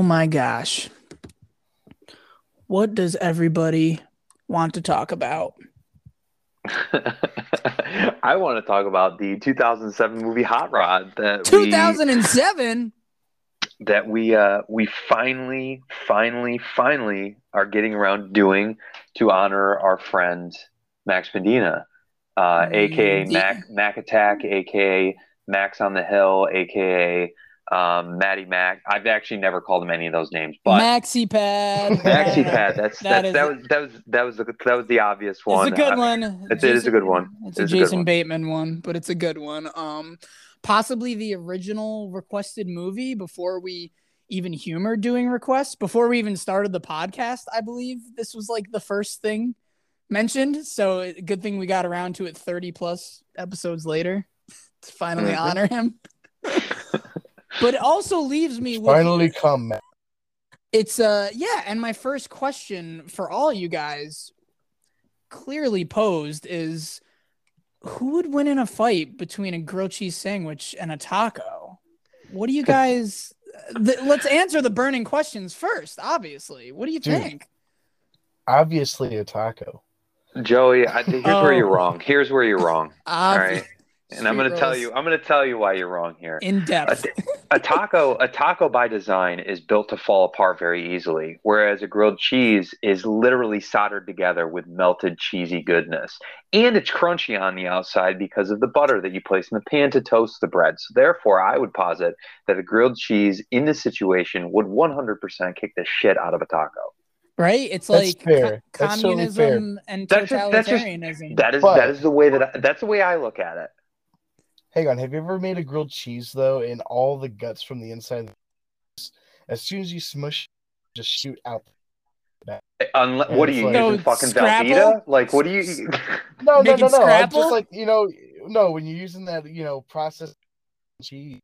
Oh my gosh. What does everybody want to talk about? I want to talk about the 2007 movie Hot Rod that 2007 we, that we uh we finally finally finally are getting around doing to honor our friend Max Medina, uh, aka Mm, Mac Mac Attack, aka Max on the Hill, aka um, Matty Mac. I've actually never called him any of those names, but Maxi Pad. Maxi Pad. That's That that, is- that was that was that was the that was the obvious one. It's a good I- one. It's- it is a good one. It's It a is a good Jason one. Bateman one, but it's a good one. Um, possibly the original requested movie before we even humored doing requests. Before we even started the podcast, I believe this was like the first thing mentioned. So good thing we got around to it 30 plus episodes later to finally Mhm. honor him. but it also leaves me with Finally come, Matt. it's uh yeah, and my first question for all you guys clearly posed is who would win in a fight between a grilled cheese sandwich and a taco? What do you guys th- let's answer the burning questions first, obviously. What do you Dude. think? Obviously a taco. Joey, I, here's where Oh. you're wrong. Here's where you're wrong. All Obvi- right, and I'm going to tell you. I'm going to tell you why you're wrong here. in depth. a taco a taco by design is built to fall apart very easily whereas a grilled cheese is literally soldered together with melted cheesy goodness and it's crunchy on the outside because of the butter that you place in the pan to toast the bread so therefore i would posit that a grilled cheese in this situation would 100% kick the shit out of a taco right? It's That's like fair. co- That's totally fair. communism and That's just- that's just- totalitarianism. that is But- that is the way that I, that's the way i look at it Hang on, have you ever made a grilled cheese though, and all the guts from the inside? As soon as you smush, just shoot out. Unle- what are you like- using No, fucking Scrabble? Velveeta? like what do you No, no, Making no, no. I'm just like you know, no. When you're using that, you know, processed cheese.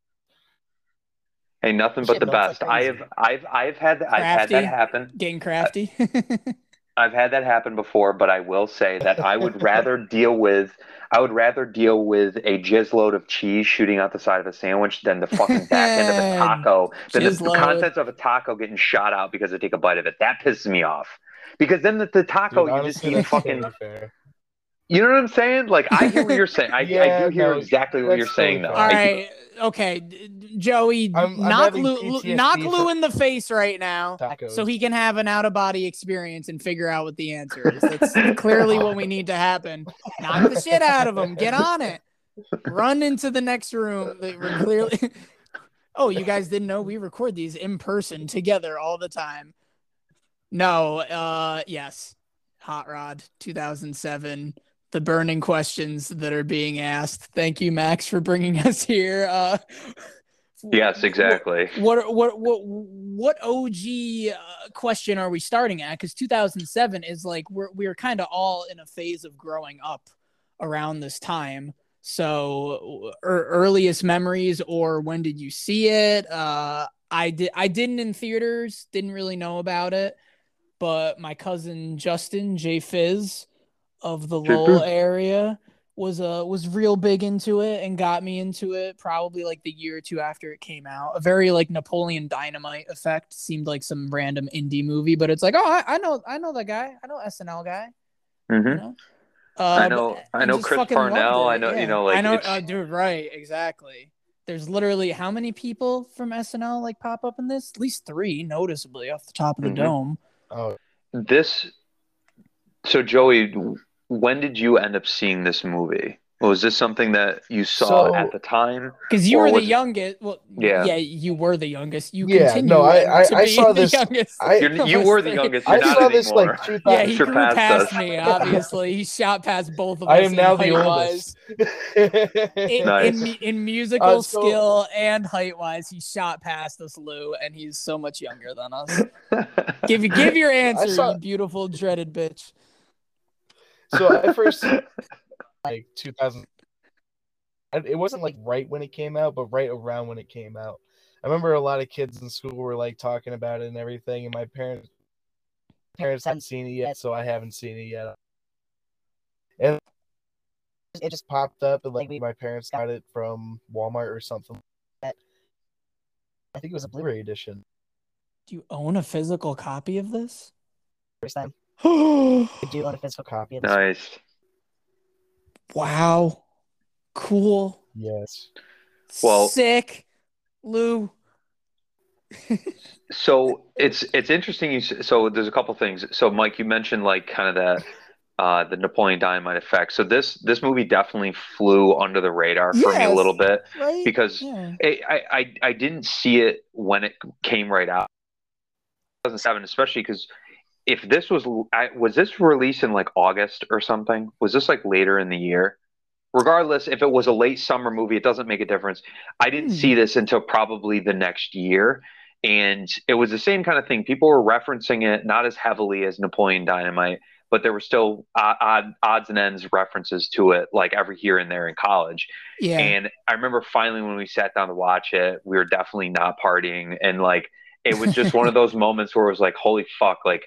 hey nothing but Shit, the best I have, i've i've had i've had that happen Getting crafty. I've had that happen before, but I will say that I would rather deal with I would rather deal with a jizz load of cheese shooting out the side of a sandwich than the fucking back end of a taco, than the Jizz load. contents of a taco getting shot out because I take a bite of it. That pisses me off. Because then the, the taco, Dude, you honestly, just eat that's fucking. fair. You know what I'm saying? Like I hear what you're saying. I, I do hear no, exactly what you're saying, though. totally All I- right. Okay. Joey, I'm- I'm knock, Lou, Lou- PTSD knock Lou in the face right now Tacos. so he can have an out of body experience and figure out what the answer is. That's clearly what we need to happen. Knock the shit out of him. Get on it. Run into the next room. They were clearly. Oh, you guys didn't know we record these in person together all the time. No, uh yes. Hot Rod 2007 the burning questions that are being asked. Thank you Max for bringing us here. Uh yes, exactly. What what what what OG uh, question are we starting at? Cuz 2007 is like we're we're kind of all in a phase of growing up around this time. So er, earliest memories or when did you see it? Uh I did I didn't in theaters, didn't really know about it, but my cousin Justin J Fizz of the J. Lowell area was uh was real big into it and got me into it probably like the year or two after it came out. A very like Napoleon Dynamite effect seemed like some random indie movie, but it's like oh I, I know I know that guy I know SNL guy. Mm-hmm. You know? Uh, I know- I know Chris fucking Parnell, I know- you know, like, I know, it's- uh, dude, right, exactly. There's literally how many people from SNL like pop up in this? At least three, noticeably off the top of the Mhm. dome. Oh, This. So Joey, when did you end up seeing this movie? Was this something that you saw So- at the time? Because you were the youngest. Well, Yeah. yeah, you were the youngest. You Yeah, continue no, I- I- to I be saw the this- youngest. I- You're, you were the youngest. I You're not saw this anymore. like two yeah, he grew surpassed past us. me. Obviously, he shot past both of us. I am in now the oldest. in, Nice. in, in musical Uh, so- skill and height wise, he shot past us, Lou, and he's so much younger than us. Give you give your answer, saw- you beautiful dreaded bitch. So I first like 2000. It wasn't like right when it came out, but right around when it came out. I remember a lot of kids in school were like talking about it and everything, and my parents parents hadn't seen it yet, so I haven't seen it yet. And it just popped up, and like my parents got it from Walmart or something. I think it was a Blu-ray edition. Do you own a physical copy of this? First time. wow. I do own a physical copy of this. Nice. Wow. Cool. Yes. Well- sick. Lou. So it's it's interesting. You so there's a couple things. So Mike, you mentioned like kind of that uh, the Napoleon Dynamite effect. So this this movie definitely flew under the radar for me a little bit Right? because yeah. I, I I I didn't see it when it came right out. 2007, especially because if this was I, was this released in like August or something? Was this like later in the year? Regardless, if it was a late summer movie, it doesn't make a difference. I didn't Hmm. see this until probably the next year, and it was the same kind of thing. People were referencing it not as heavily as Napoleon Dynamite, but there were still odd, odd odds and ends references to it, like every here and there in college. Yeah. And I remember finally when we sat down to watch it, we were definitely not partying. And like, it was just one of those moments where it was like, holy fuck, like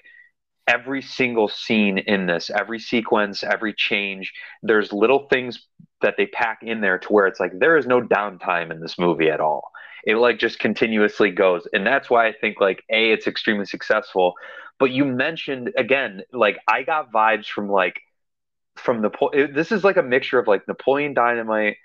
every single scene in this, every sequence, every change, there's little things that they pack in there to where it's like, there is no downtime in this movie at all. It like just continuously goes. And that's why I think like, A, it's extremely successful. But you mentioned again, like, I got vibes from like, from the this is like a mixture of like Napoleon Dynamite,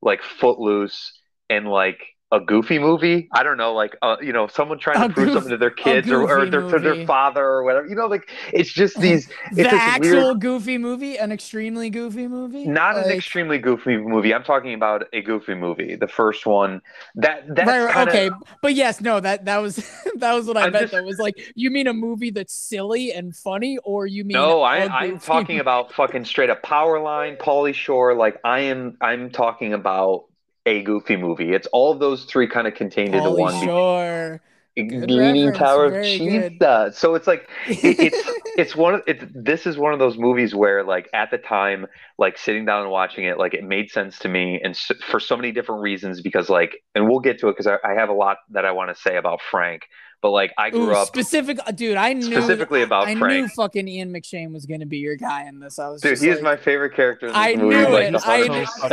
like Footloose, and like a goofy movie. I don't know, like uh, you know, someone trying A to prove goof- something to their kids or, or their, to their father or whatever. You know, like it's just these. the it's this actual weird- goofy movie, an extremely goofy movie. Not an extremely goofy movie. I'm talking about a goofy movie. The first one. That that's right, kinda, okay, but yes, no, that that was that was what I I'm meant. just- That was like, you mean a movie that's silly and funny, or you mean No, I'm talking about fucking straight up Powerline, Pauly Shore. Like I am, I'm talking about a goofy movie. It's all those three kind of contained into Pauly one. Shore. Good Leaning reference, Tower of very good. Cheetah. So it's like it- it's it's one of it's this is one of those movies where like at the time like sitting down and watching it like it made sense to me and s for so many different reasons because like and we'll get to it because I, I have a lot that I want to say about Frank but like I grew Ooh, up specific, uh, dude. I knew specifically about I knew Frank fucking Ian McShane was gonna be your guy in this. I was dude just he is like, my favorite character in this I movie knew like, it. I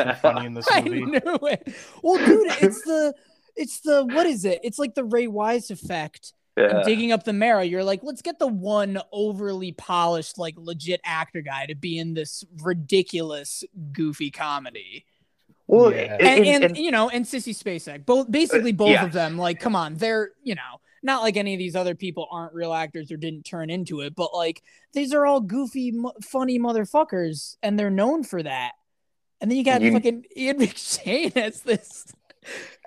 knew- funny in this I knew it. Well, dude, it's the it's the what is it? It's like the Ray Wise effect. yeah. digging up the marrow, you're like, let's get the one overly polished, like legit actor guy to be in this ridiculous, goofy comedy. well Yeah. and- And, and- and, and- you know, and Sissy Spacek, uh, both basically both yes. of them. Like, come on, they're you know not like any of these other people aren't real actors or didn't turn into it, but like these are all goofy, mo- funny motherfuckers, and they're known for that. And then you got You- fucking Ian McShane as this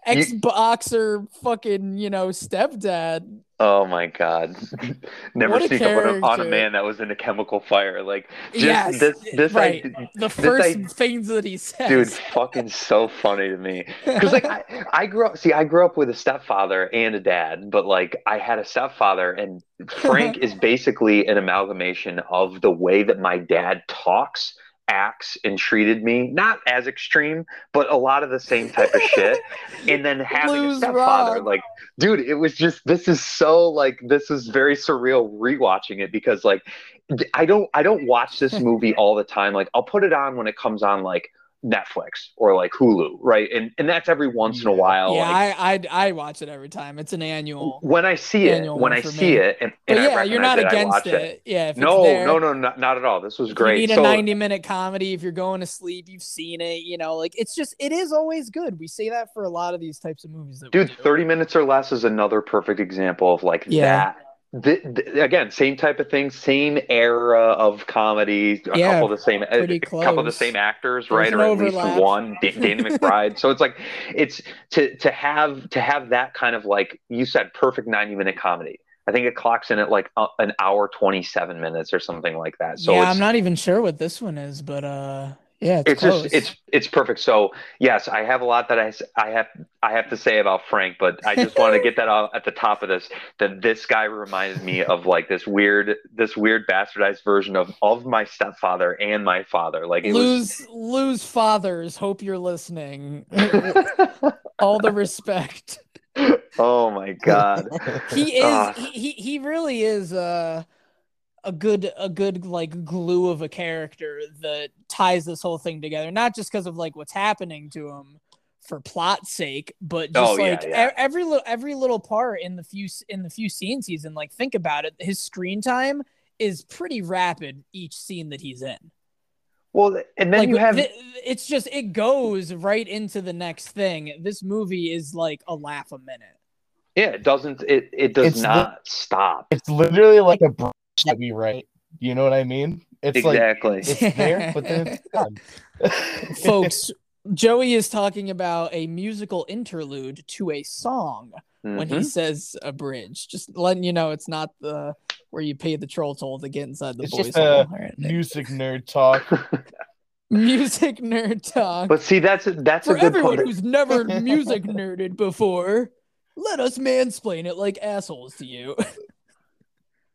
ex boxer, fucking you know stepdad. Oh my god! Never What a sneak up on a, on a man that was in a chemical fire. Like just Yes, this, this right. I, The first I- things that he said, dude, fucking so funny to me. Because like I, I grew up, see, I grew up with a stepfather and a dad, but like I had a stepfather, and Frank is basically an amalgamation of the way that my dad talks, acts, and treated me. Not as extreme, but a lot of the same type of shit. And then having Lose a stepfather, Rob. like, dude, it was just this is so like this is very surreal rewatching it because like I don't I don't watch this movie all the time. Like I'll put it on when it comes on like Netflix or like Hulu, right? And and that's every once in a while. yeah, like, I, I I watch it every time. It's an annual. when I see it, when I see me. it, and, But and I yeah, you're not it, against watch it. Yeah, if No, there, no, no, not, not at all. This was great. You need a So- 90 minute comedy. If you're going to sleep, you've seen it. You know, like it's just it is always good. We say that for a lot of these types of movies. That dude 30 minutes or less is another perfect example of like Yeah. that th- th- again same type of thing same era of comedy a Yeah, couple of the same a, pretty a couple of the same actors There's right or at least one Da- Danny McBride. So it's like it's to to have to have that kind of like you said perfect 90 minute comedy. I think it clocks in at like uh, an hour 27 minutes or something like that. So yeah, I'm not even sure what this one is, but uh, yeah, it's, it's just it's it's perfect so yes i have a lot that i i have i have to say about frank but i just want to get that out at the top of this that this guy reminded me of like this weird this weird bastardized version of of my stepfather and my father like it lose lose fathers. Hope you're listening. All the respect. oh my god he is Ah. he, he he really is uh a good a good like glue of a character that ties this whole thing together not just because of like what's happening to him for plot's sake, but oh, just Oh, like yeah. e- every little every little part in the few in the few scenes he's in, like think about it, his screen time is pretty rapid each scene that he's in. Well, and then like you have th- it's just it goes right into the next thing. This movie is like a laugh a minute. yeah, it doesn't it it does It's not stop. It's literally like a bridge that we write. You know what I mean? It's like exactly. it's there, but then it's done. Folks, Joey is talking about a musical interlude to a song when he Mhm. says a bridge. Just letting you know it's not the where you pay the troll toll to get inside the It's boys' just hole. a All right, Nick. Music nerd talk. music nerd talk. but see, that's that's For a good everyone point. who's never music nerded before, let us mansplain it like assholes to you.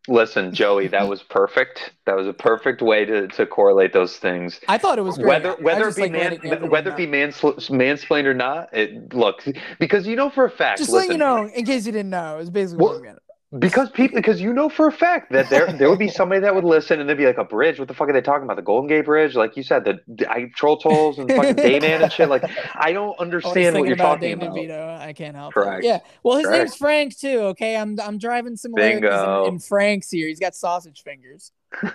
Listen, Joey, that was perfect. That was a perfect way to, to correlate those things. I thought it was great. Whether whether it be like man, whether it be mansl- mansplained or not, it look because you know for a fact. just listen, letting you know, in case you didn't know, is basically Well. Because people because you know for a fact that there there would be somebody that would listen and they'd be like a bridge. What the fuck are they talking about? The Golden Gate Bridge, like you said, the, I, troll tolls and fucking Dayman and shit. Like I don't understand what you're about talking about. DeVito. I can't help Correct. it. Yeah. Well, his Correct. name's Frank too. Okay, I'm I'm driving similarities Bingo. in, in Frank's here. He's got sausage fingers.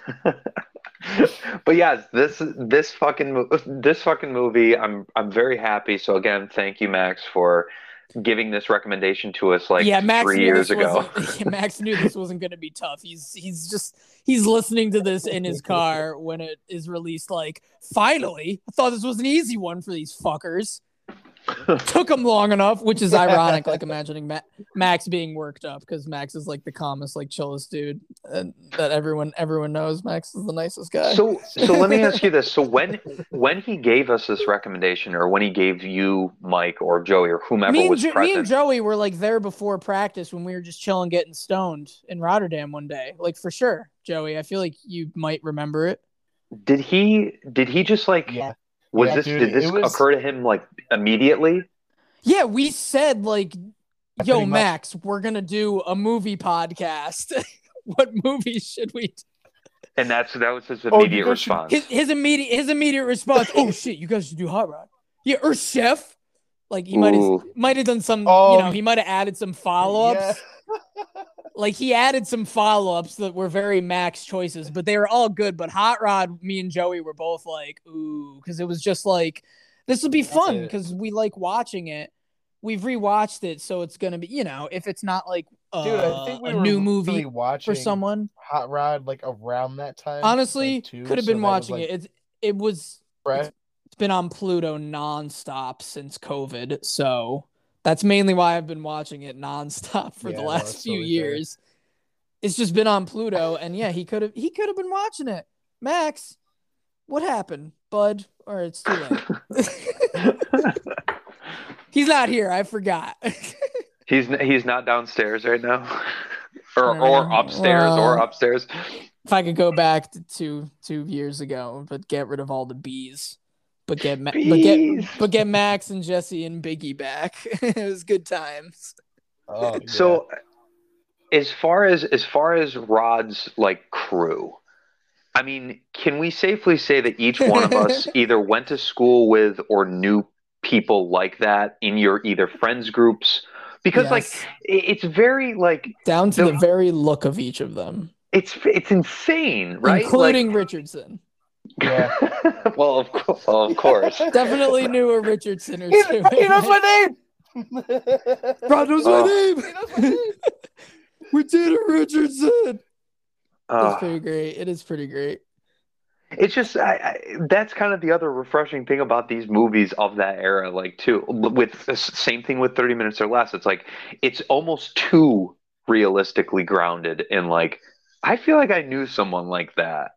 but yes, this this fucking this fucking movie, I'm I'm very happy. So again, thank you, Max, for giving this recommendation to us like yeah, Max three years ago. Max knew this wasn't going to be tough. He's he's just he's listening to this in his car when it is released. Like, finally, I thought this was an easy one for these fuckers. Took him long enough, which is ironic. Like imagining Ma- Max being worked up because Max is like the calmest, like chillest dude and that everyone everyone knows. Max is the nicest guy. So so let me ask you this. So when when he gave us this recommendation or when he gave you Mike or Joey or whomever me and, was jo- me and Joey were like there before practice when we were just chilling, getting stoned in Rotterdam one day. Like for sure, Joey. I feel like you might remember it. did he did he just like Yeah. Was Yeah, this dude, did this was- occur to him like immediately? Yeah, we said like, Pretty "Yo, much. Max, we're gonna do a movie podcast. what movie should we?" Do? And that's that was his Oh, you immediate guys should- response. His his immediate his immediate response. oh shit, you guys should do Hot Rod. Yeah, or Chef. Like he might have might have done some. Oh, you um, know, he might have added some follow ups. Yeah. like he added some follow-ups that were very max choices but they were all good but hot rod me and joey were both like ooh because it was just like this would be fun because we like watching it we've rewatched it so it's gonna be you know if it's not like uh, Dude, I think we a new movie watching for someone Hot Rod like around that time. honestly like, could have so been was, watching like, it it's it was fresh. it's been on pluto nonstop since covid so that's mainly why i've been watching it nonstop for Yeah, the last few totally fair. years. It's just been on pluto and yeah he could have he could have been watching it. Max what happened bud? Or it's too late. He's not here. I forgot. He's he's not downstairs right now, or Uh, or upstairs or upstairs. if i could go back to two two years ago but get rid of all the bees but get Ma- but get but get max and jesse and biggie back it was good times Oh, yeah. So, as far as as far as Rod's like crew, I mean, can we safely say that each one of us either went to school with or knew people like that in your either friends groups? Because like Yes. it- it's very like down to the- the very look of each of them it's it's insane, right? including richardson Yeah. Well, of course, of course. definitely knew a richardson or he, two he knows my name. Rod knows Oh. my He name. knows my name. we did it, Richardson. Uh, It's pretty great. It is pretty great. It's just I, I, that's kind of the other refreshing thing about these movies of that era, like too. With the same thing with Thirty Minutes or Less, it's like it's almost too realistically grounded in like I feel like I knew someone like that,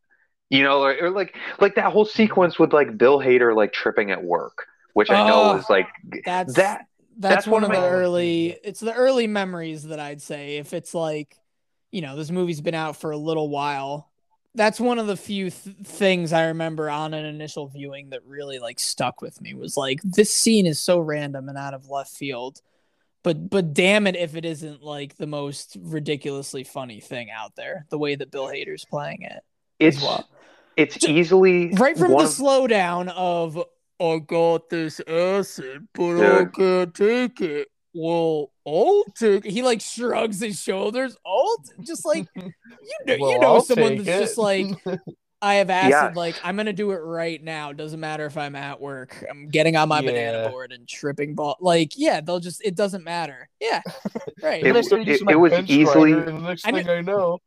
you know, or, or like like that whole sequence with like Bill Hader like tripping at work, which I know Oh, is like That's that. that's, that's one, one of of the my- early. It's the early memories that I'd say. If it's like, you know, this movie's been out for a little while. That's one of the few th- things I remember on an initial viewing that really like stuck with me. Was like this scene is so random and out of left field, but but damn it if it isn't like the most ridiculously funny thing out there. The way that Bill Hader's playing it. It's as well. It's Ju- easily right from the of- slowdown of I got this acid, but I can't take it. Well, I'll take. He like shrugs his shoulders. I'll just like you know, you know, I'll someone take that's just like I have acid. Yeah. Like I'm gonna do it right now. Doesn't matter if I'm at work. I'm getting on my banana board and tripping ball. Like yeah, they'll just. It doesn't matter. Yeah, right. It- And it- it was easily- grinder, and the next I knew- thing I know,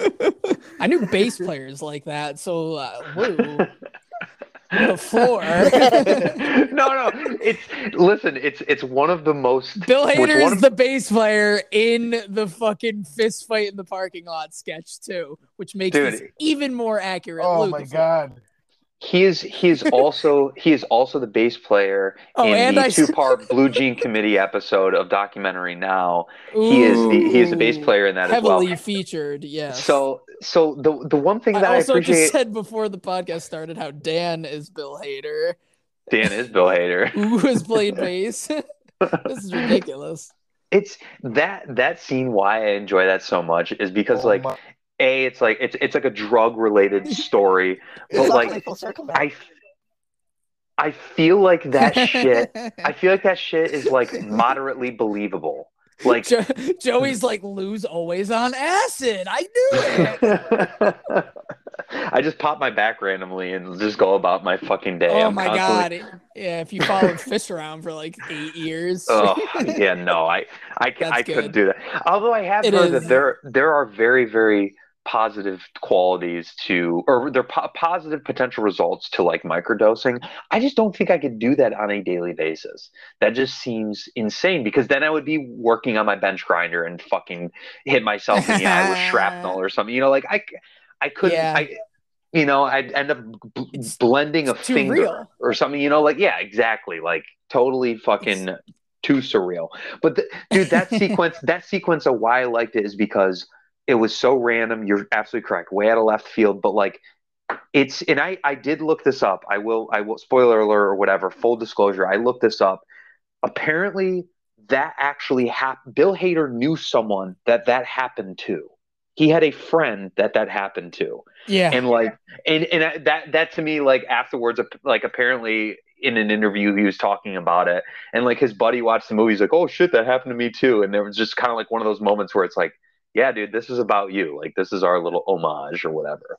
I knew bass players like that. So uh, woo, the floor. no, no. It's listen. It's it's one of the most. Bill which Hader one is of- the bass player in the fucking fist fight in the parking lot sketch too, which makes Dude. this even more accurate. oh Luke, my before- god, He is he is also he is also the bass player Oh, in the I- two part Blue Jean Committee episode of documentary now. He is the he is the bass player in that as well. Heavily featured, yes. So so the the one thing that I I, also appreciate just said before the podcast started how Dan is Bill Hader, Dan is Bill Hader. who has played bass. this is ridiculous. It's that that scene why I enjoy that so much is because Oh like my- a it's like it's it's like a drug related story, but like all full circle back. I I feel like that shit I feel like that shit is like moderately believable. Like Jo- Joey's like lose always on acid. I knew it. I just pop my back randomly and just go about my fucking day. Oh I'm my constantly- god! Yeah, if you followed Phish around for like eight years, Oh yeah, no, I I, I couldn't do that. Although I have It heard is. that there there are very very positive qualities to or their po- positive potential results to like microdosing. I just don't think I could do that on a daily basis. That just seems insane because then I would be working on my bench grinder and fucking hit myself in the eye with shrapnel or something. You know, like i i couldn't Yeah. I you know, I'd end up b- It's- blending a it's finger real. or something. You know, like yeah, exactly, like totally fucking too surreal. But the, dude, that sequence, that sequence of why I liked it is because it was so random. You're absolutely correct, way out of left field. But like, it's and I I did look this up. I will I will spoiler alert or whatever. Full disclosure, I looked this up. Apparently, that actually happened. Bill Hader knew someone that that happened to. He had a friend that that happened to Yeah, and like and and I- that that to me like afterwards like apparently in an interview he was talking about it and like his buddy watched the movie he's like oh shit that happened to me too and there was just kind of like one of those moments where it's like yeah dude this is about you like this is our little homage or whatever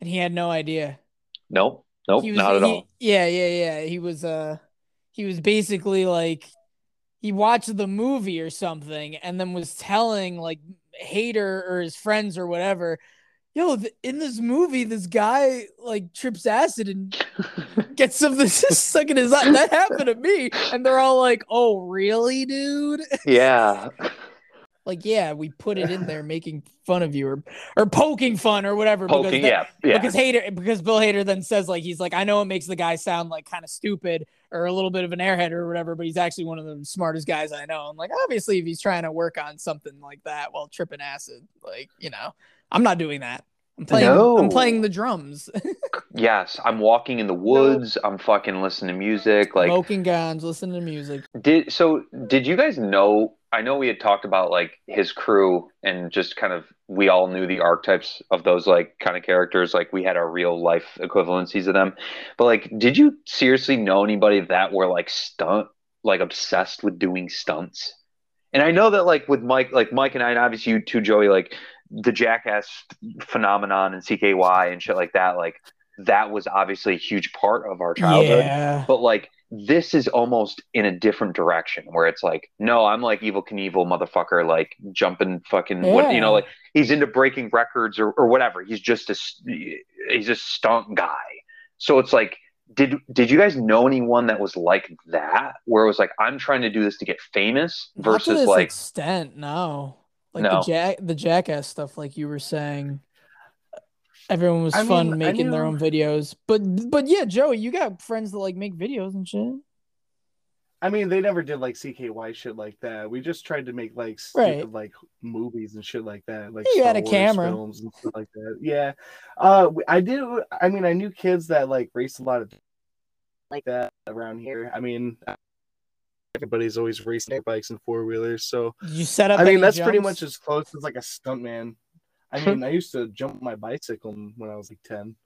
and he had no idea. nope nope was, not at he- all Yeah, yeah, yeah. He was uh, he was basically like, he watched the movie or something, and then was telling like Hader or his friends or whatever. Yo, th- in this movie, this guy like trips acid and gets some of this stuck in his eye. That happened to me, and they're all like, "Oh, really, dude?" yeah like, yeah, we put it in there, making fun of you or or poking fun or whatever. because poking that- yeah yeah because Hader because Bill Hader then says like he's like I know it makes the guy sound like kind of stupid or a little bit of an airhead or whatever, but he's actually one of the smartest guys I know. And like obviously if he's trying to work on something like that while tripping acid, like you know, I'm not doing that. I'm playing. I'm playing the drums, yes i'm walking in the woods i'm fucking listening to music like smoking guns, listening to music. Did so? Did you guys know? I know we had talked about like his crew and just kind of we all knew the archetypes of those like kind of characters. Like we had our real life equivalencies of them. But like, did you seriously know anybody that were like stunt, like obsessed with doing stunts? And I know that like with Mike, like Mike and I, and obviously you too, Joey, like the Jackass phenomenon and CKY and shit like that. Like that was obviously a huge part of our childhood Yeah. but like this is almost in a different direction where it's like no i'm like Evel Knievel motherfucker like jumping fucking what you know like he's into breaking records or, or whatever he's just a, he's a stunt guy so it's like did did you guys know anyone that was like that where it was like i'm trying to do this to get famous versus like extent, no. Like No. the jack the jackass stuff, like you were saying. Everyone was I fun mean, making their own videos. But but yeah, Joey, you got friends that like make videos and shit. I mean, they never did like CKY shit like that. We just tried to make like stupid Right. like movies and shit like that. Like You had a Wars camera. films and stuff like that. Yeah, uh, I did. I mean, I knew kids that like raced a lot of like that around here. I mean, everybody's always racing bikes and four wheelers. So you set up I mean, that's pretty much as close as like a stunt man. I mean, I used to jump my bicycle when I was like ten.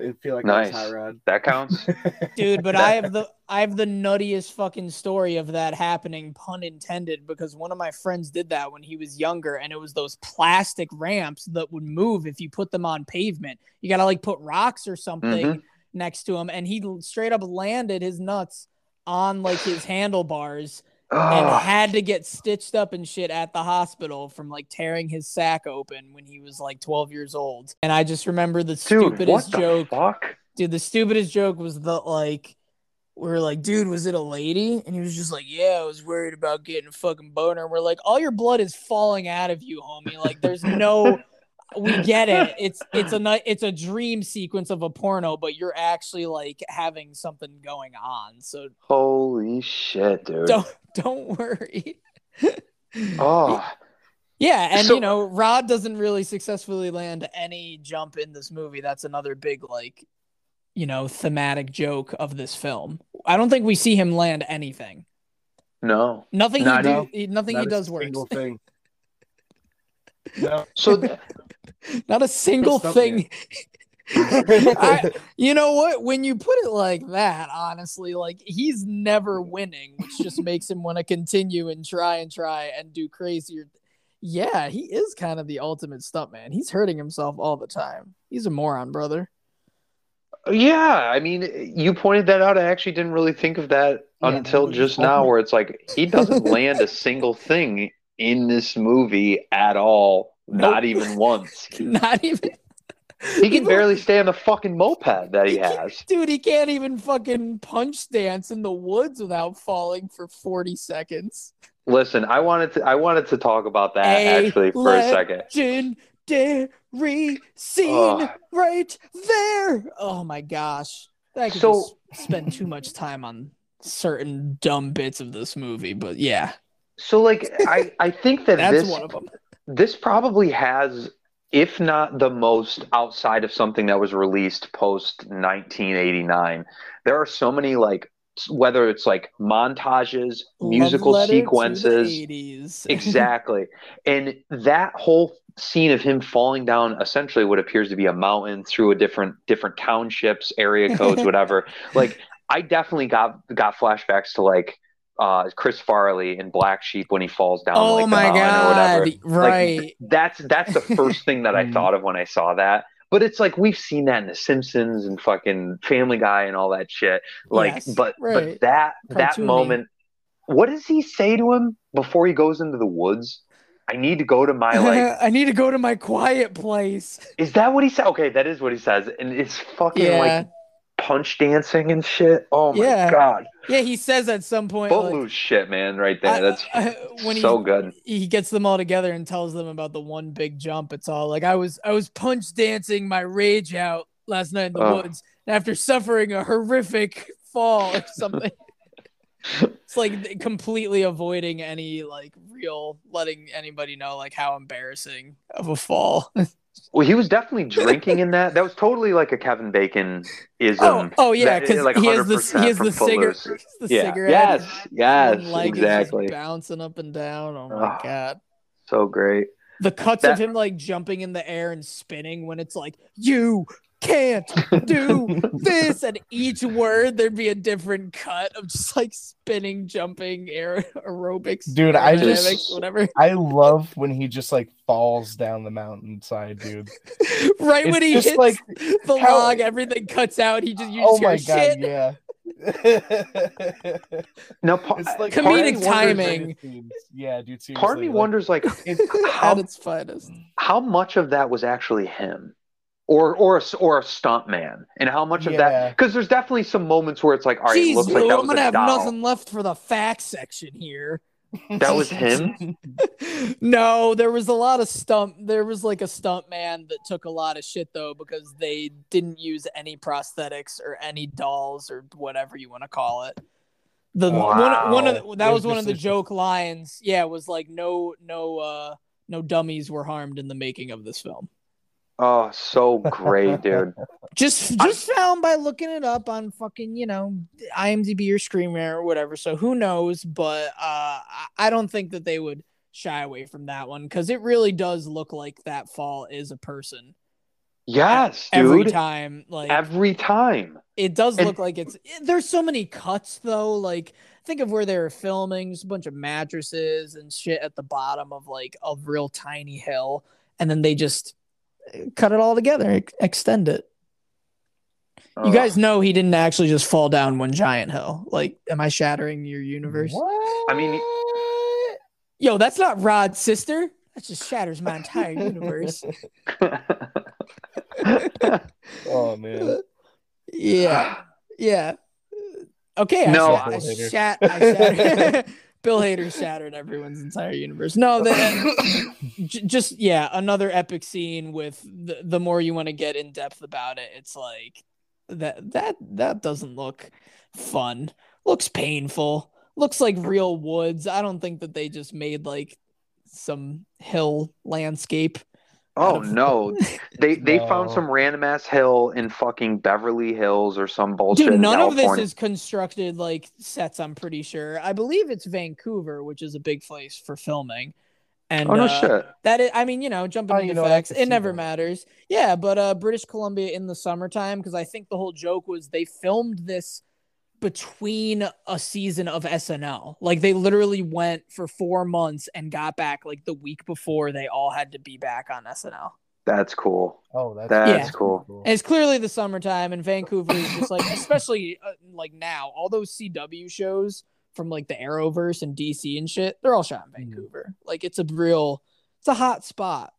I feel like Nice. that's hot rod. That counts. dude but i have the i have the nuttiest fucking story of that happening pun intended because one of my friends did that when he was younger and it was those plastic ramps that would move if you put them on pavement you gotta like put rocks or something Mhm. next to him and he straight up landed his nuts on like his handlebars and Oh, had to get stitched up and shit at the hospital from like tearing his sack open when he was like 12 years old and i just remember the dude, what stupidest the joke fuck? dude, the stupidest joke was the like we are like, dude, was it a lady? And he was just like, yeah, I was worried about getting a fucking boner. And we're like, all your blood is falling out of you, homie. Like, there's no, we get it. It's it's a it's a dream sequence of a porno, but you're actually like having something going on. So Holy shit, dude. don't don't worry. Oh, Yeah, and So- you know, Rod doesn't really successfully land any jump in this movie. That's another big like, you know, thematic joke of this film. I don't think we see him land anything. no. Nothing Not he, even- do, he nothing Not he a does works. single thing. No. So th- Not a single thing. I- you know what? When you put it like that, honestly, like he's never winning, which just makes him want to continue and try and try and do crazier. Yeah, he is kind of the ultimate stuntman. He's hurting himself all the time. He's a moron, brother. yeah, I mean, you pointed that out. I actually didn't really think of that Yeah, until just now, where it's like he doesn't land a single thing in this movie at all. Not Nope. even once. Not even. He can barely stay on the fucking moped that he He has. Dude, he can't even fucking punch dance in the woods without falling for 40 seconds. Listen, I wanted to I wanted to talk about that actually for a second. Legendary scene Ugh. right there. Oh my gosh. I could So- just spend too much time on certain dumb bits of this movie, but yeah, So like I I think that that's this one of them. This probably has if not the most outside of something that was released post 1989 there are so many like whether it's like montages musical Love sequences. exactly. And that whole scene of him falling down essentially what appears to be a mountain through a different different townships area codes whatever. Like i definitely got got flashbacks to like uh chris farley in black sheep when he falls down oh like the my or god. Right. like, that's that's the first thing that I Mm. thought of when I saw that. But it's like we've seen that in The Simpsons and fucking Family Guy and all that shit. Like, Yes, but right. but that that Cartoony. moment, what does he say to him before he goes into the woods? I need to go to my like. I need to go to my quiet place. is that what he said? Okay, that is what he says, and it's fucking Yeah. like punch dancing and shit. Oh my Yeah. god, Yeah, he says at some point like, footloose shit, man, right there. That's I- when he- so good. he gets them all together and tells them about the one big jump. It's all like I was I was punch dancing my rage out last night in the Oh. woods after suffering a horrific fall or something. it's like completely avoiding any like real letting anybody know like how embarrassing of a fall. Well, he was definitely drinking in that. That was totally like a Kevin Bacon ism. oh, oh yeah, because like he has the he has the cigarette. Footloose. The Yeah. cigarette. Yes. Yes. leg Exactly. just bouncing up and down. Oh my Oh. god. So great. The cuts of him like jumping in the air and spinning when it's like, you can't do this. And each word there'd be a different cut of just like spinning, jumping, air aerobics. Dude, I just- whatever. I love when he just like falls down the mountainside, dude. right It's when he just hits like, the how- log, everything cuts out. He just you oh my hear god, shit. yeah. no, pa- it's like Comedic part of me wonders- timing. Yeah, dude. Seriously, Part of me like, wonders, like, how At its finest. how much of that was actually him, or or a, or a stunt man, and how much of that? Because there's definitely some moments where it's like, all right, it Jeez, looks like Lou, that I'm was gonna a have doll. nothing left for the fact section here. That was him. no, there was a lot of stunt. There was like a stunt man that took a lot of shit though because they didn't use any prosthetics or any dolls or whatever you want to call it. The one, one of the, that was was one of the joke lines. Yeah, it was like no no uh no dummies were harmed in the making of this film. Oh, so great, dude. Just just found by looking it up on fucking you know IMDb or Screen Rant or whatever. So who knows? But uh, I- I don't think that they would shy away from that one because it really does look like that fall is a person. Yes, dude. every time. Like Every time. it does and- look like it's there's so many cuts though. Like think of where they were filming, just a bunch of mattresses and shit at the bottom of like a real tiny hill, and then they just cut it all together, extend it. You guys know he didn't actually just fall down one giant hill. Like, am I shattering your universe? What? I mean- Yo, that's not Rod's sister. That just shatters my entire universe. oh man. Yeah, yeah. Okay, I, No, shat- I Bill Hader. shat. I shattered. Bill Hader shattered everyone's entire universe. No, that uh, j- just yeah, another epic scene with the, the more you want to get in depth about it, it's like that that that doesn't look fun. Looks painful. Looks like real woods. I don't think that they just made like some hill landscape. Oh no. They they found some random ass hill in fucking Beverly Hills or some bullshit. Dude, none of this is constructed like sets. I'm pretty sure. I believe it's Vancouver, which is a big place for filming. And Oh no uh, shit. That is, I mean, you know, jumping Oh, into you know, facts, it never that. matters. Yeah, but uh, British Columbia in the summertime, because I think the whole joke was they filmed this between a season of SNL. Like they literally went for four months and got back like the week before they all had to be back on SNL. That's cool. Oh, that's That's Yeah. cool. And it's clearly the summertime, and Vancouver is just like, especially uh, like now, all those CW shows from like the Arrowverse and DC and shit, they're all shot in Mhm. Vancouver. Like it's a real, it's a hot spot.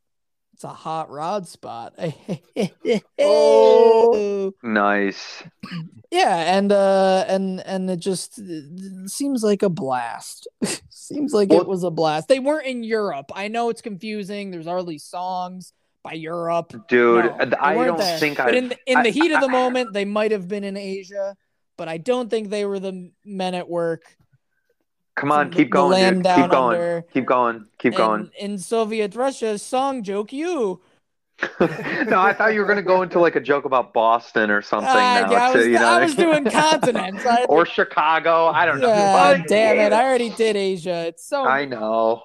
It's a hot rod spot. Oh. Nice. yeah, and uh, and and it just it seems like a blast. seems like Well- it was a blast. They weren't in Europe. I know it's confusing. There's these songs by Europe. Dude, No, I don't there. think But I in the, in the I- heat of the I- moment, they might have been in Asia, but I don't think they were the men at work. Come on, keep going, land dude. down Keep going. under. Keep going. Keep going. In, in Soviet Russia, song joke you. no, I thought you were gonna go into like a joke about Boston or something Ah, now. yeah, I too, was, you know I was doing continents. I, or Chicago. I don't know. yeah, But- damn it! I already did Asia. It's so. I know.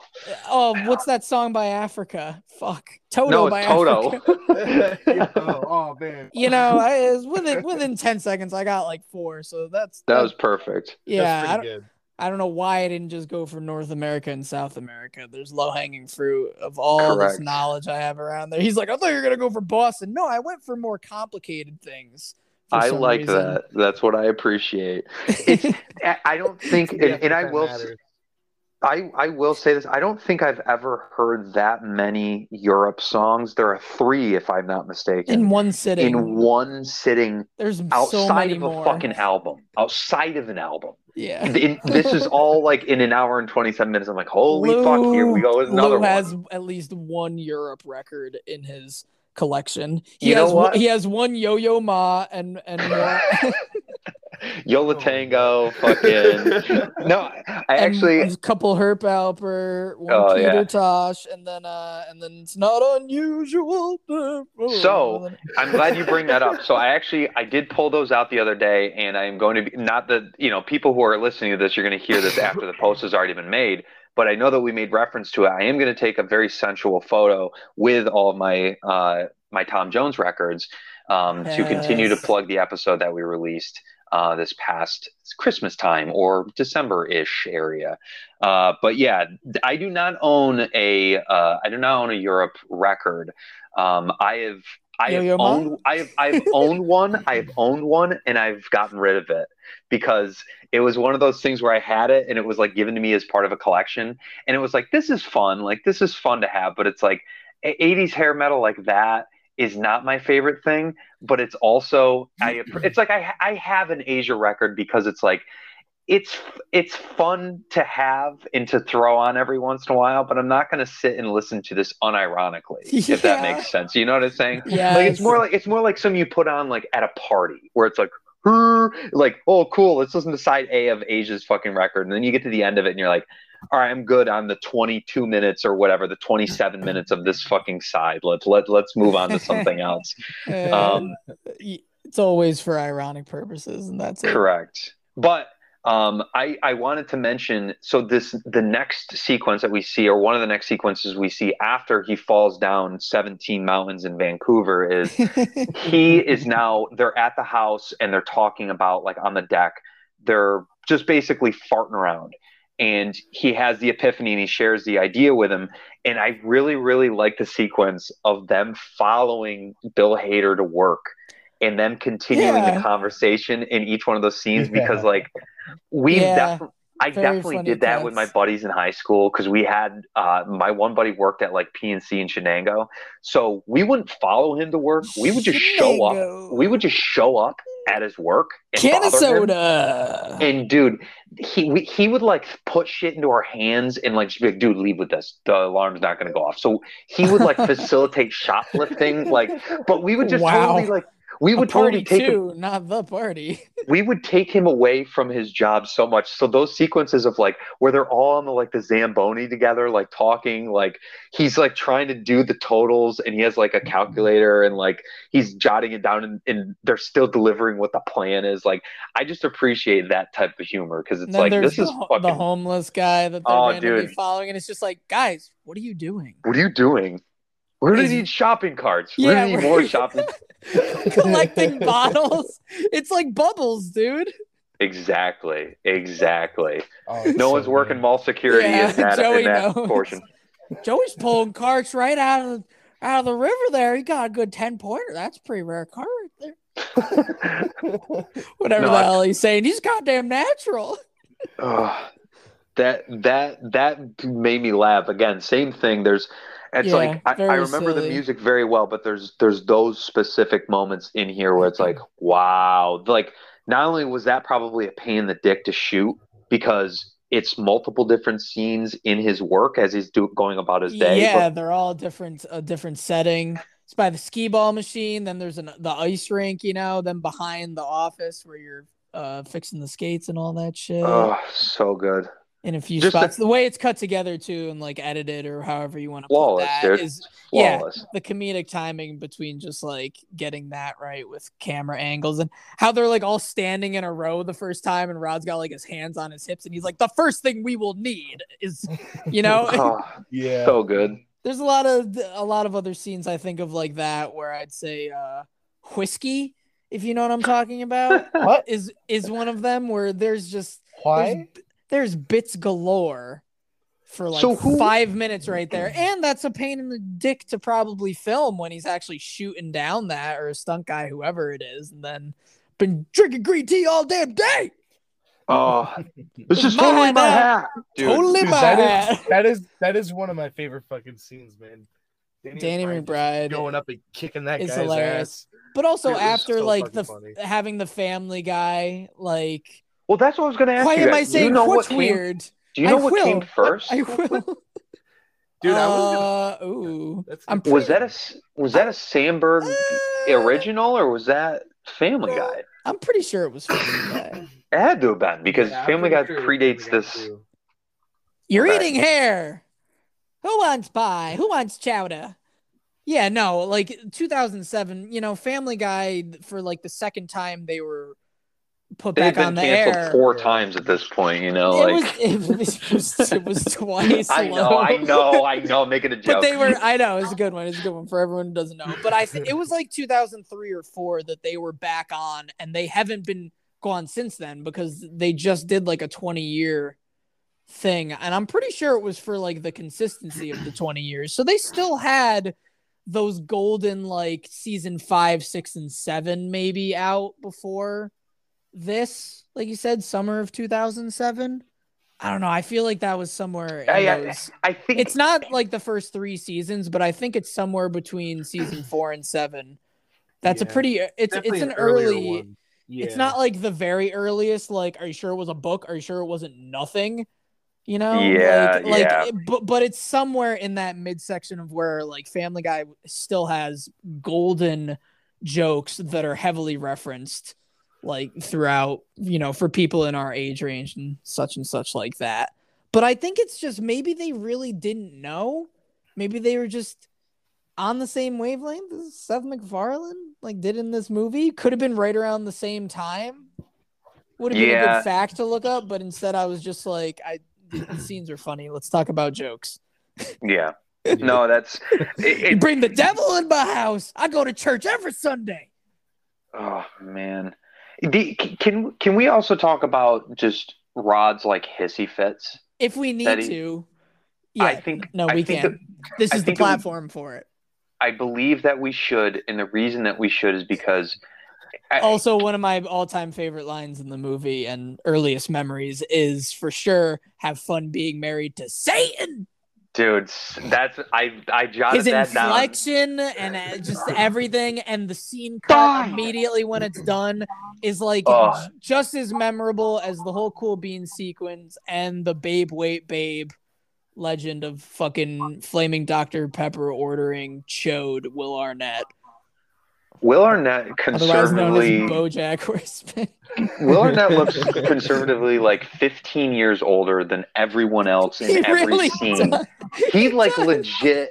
Oh, what's that song by Africa? Fuck, Toto no, by it's Toto. Africa. oh, oh, man. You know, I, within within ten seconds, I got like four. So that's that was perfect. yeah. I don't, good. I don't know why I didn't just go for North America and South America. There's low hanging fruit of all Correct. this knowledge I have around there. He's like, I thought you were gonna go for Boston. No, I went for more complicated things. I like reason. that. That's what I appreciate. It's. I- I don't think, and, and I will. matters. I, I will say this. I don't think I've ever heard that many Europe songs. There are three, if I'm not mistaken, in one sitting. in one sitting There's so outside many of a more. fucking album. Outside of an album. yeah. In, this is all like in an hour and 27 minutes. I'm like, holy fuck, here we go with Lou another one. has at least one Europe record in his collection. He You know has one- what? he has one Yo Yo Ma and and more. Yo La Tengo, fucking. no, I and actually. a couple Herb Alpert, one Oh, Peter yeah. Tosh, and then uh and then it's not unusual. So, I'm glad you bring that up. So I actually I did pull those out the other day, and I'm going to be not the you know people who are listening to this. You're going to hear this after the post has already been made, but I know that we made reference to it. I am going to take a very sensual photo with all of my uh, my Tom Jones records um, to continue to plug the episode that we released. Uh, this past Christmas time or December ish area, uh, but yeah, I do not own a uh, I do not own a Europe record. Um, I have I have owned I have I've owned one. I have owned one and I've gotten rid of it because it was one of those things where I had it and it was like given to me as part of a collection and it was like this is fun. Like this is fun to have, but it's like 80s hair metal like that is not my favorite thing, but it's also I mm-hmm. it's like I I have an Asia record because it's like it's it's fun to have and to throw on every once in a while, but I'm not going to sit and listen to this unironically, if that makes sense. You know what I'm saying? yeah, Like it's more like it's more like some you put on like at a party where it's like "Her," like oh cool, let's listen to side A of Asia's fucking record, and then you get to the end of it and you're like, all right, I'm good on the 22 minutes or whatever, the 27 minutes of this fucking side. Let's let let's move on to something else. Uh, Um, it's always for ironic purposes, and that's it. Correct. But Um, I, I wanted to mention so this the next sequence that we see, or one of the next sequences we see after he falls down 17 mountains in Vancouver is he is now they're at the house and they're talking about like on the deck, they're just basically farting around. And he has the epiphany and he shares the idea with him. And I really, really like the sequence of them following Bill Hader to work and them continuing Yeah. the conversation in each one of those scenes Yeah. because like we Yeah. def- I Very definitely did that with my buddies in high school because we had uh, my one buddy worked at like PNC in Shenango, so we wouldn't follow him to work. We would just show up. We would just show up at his work and Can of soda. And dude, he we, he would like put shit into our hands and like just be like, dude, leave with this. The alarm's not gonna go off. So he would like facilitate shoplifting, like, but we would just Wow. totally like we would party totally take him, not the party. we would take him away from his job so much. So those sequences of like where they're all on the like the Zamboni together, like talking, like he's like trying to do the totals and he has like a calculator and like he's jotting it down and, and they're still delivering what the plan is. Like I just appreciate that type of humor because it's like this the, is fucking the homeless guy that they're Oh, randomly dude. following, and it's just like, guys, what are you doing? what are you doing? We're gonna need shopping carts. We're Yeah, gonna need more shopping. Collecting bottles. It's like bubbles, dude. Exactly. Exactly. Oh, No so one's working mall security Yeah, in that, Joey in that knows. portion. Joey's pulling carts right out of out of the river there. He got a good ten pointer. That's a pretty rare car right there. Whatever No, the I- hell he's saying. He's goddamn natural. Ugh. that that that made me laugh again. Same thing. There's it's Yeah, like I, I remember the music very well, but there's there's those specific moments in here where it's like, wow. Like not only was that probably a pain in the dick to shoot because it's multiple different scenes in his work as he's do, going about his day. Yeah, they're all different. A different setting. It's by the skee ball machine. Then there's an, the ice rink. You know. Then behind the office where you're uh, fixing the skates and all that shit. Oh, so good. In a few just spots. the- The way it's cut together too, and like edited or however you want to put Flawless, that dude. is yeah the comedic timing between just like getting that right with camera angles and how they're like all standing in a row the first time and Rod's got like his hands on his hips and he's like the first thing we will need is you know Oh, Yeah. so good. there's a lot of a lot of other scenes I think of like that where I'd say uh whiskey if you know what I'm talking about What? is is one of them where there's just Why? There's, there's bits galore for like So who- five minutes right there. And that's a pain in the dick to probably film when he's actually shooting down that or a stunt guy, whoever it is, and then been drinking green tea all damn day. Oh, this is My totally my hat. hat. Dude, Totally Dude, my that hat. is that is that is one of my favorite fucking scenes, man. Danny just McBride going up and kicking that is guy's hilarious. ass. But also Dude, after so like the funny. having the family guy, like Well, that's what I was going to ask why you. am. I Do you saying know what's what came, weird? Do you know I what will. came first? I will. Dude, I was Uh, ooh. That's I'm was that a was that a Samberg Uh, original or was that Family Guy? I'm pretty sure it was Family Guy. It had to have been because Yeah, Family Guy sure predates this. too. You're Okay. eating hair. Who wants pie? Who wants chowder? Yeah, no, like 2007, you know, Family Guy for like the second time they were put They've back been on the canceled air. four times at this point. You know, it, like was, it, was, it was it was twice. I know, low. I know, I know. I'm making a joke. But they were I know, it's a good one. It's a good one for everyone who doesn't know. But I think it was like 2003 or 4 that they were back on and they haven't been gone since then because they just did like a 20 year thing and I'm pretty sure it was for like the consistency of the 20 years. So they still had those golden like season 5, 6 and 7 maybe out before this, like you said summer of 2007. I don't know. I feel like that was somewhere in I, I, those I think it's not like the first three seasons, but I think it's somewhere between season four and seven. That's a pretty. Uh, it's Definitely it's an earlier early. one. Yeah. It's not like the very earliest. Like, are you sure it was a book? Are you sure it wasn't nothing? You know. Yeah, Like, like yeah. it- but but it's somewhere in that midsection of where like Family Guy still has golden jokes that are heavily referenced like throughout you know for people in our age range and such and such like that but i think it's just maybe they really didn't know maybe they were just on the same wavelength as seth macfarlane like did in this movie could have been right around the same time would have been a good fact to look up, but instead I was just like, I the, scenes are funny. Let's talk about jokes. Yeah. No, that's it, You it- bring the devil in my house. I go to church every Sunday. Oh man, the, can can we also talk about just Rod's like hissy fits? If we need he- to. Yeah. I think no, we think can't. This is the think it would- platform for it. I believe that we should, and the reason that we should is because I, Also, one of my all-time favorite lines in the movie and earliest memories is for sure have fun being married to Satan. Dude, that's I I jotted His that down. inflection and uh, just everything, and the scene Die. cut immediately when it's done is like j- just as memorable as the whole cool bean sequence and the babe wait babe legend of fucking flaming Dr Pepper ordering chode Will Arnett, Will Arnett otherwise known as conservatively BoJack Horseman. Will Arnett looks conservatively like 15 years older than everyone else in He every really scene. does. He like does. legit.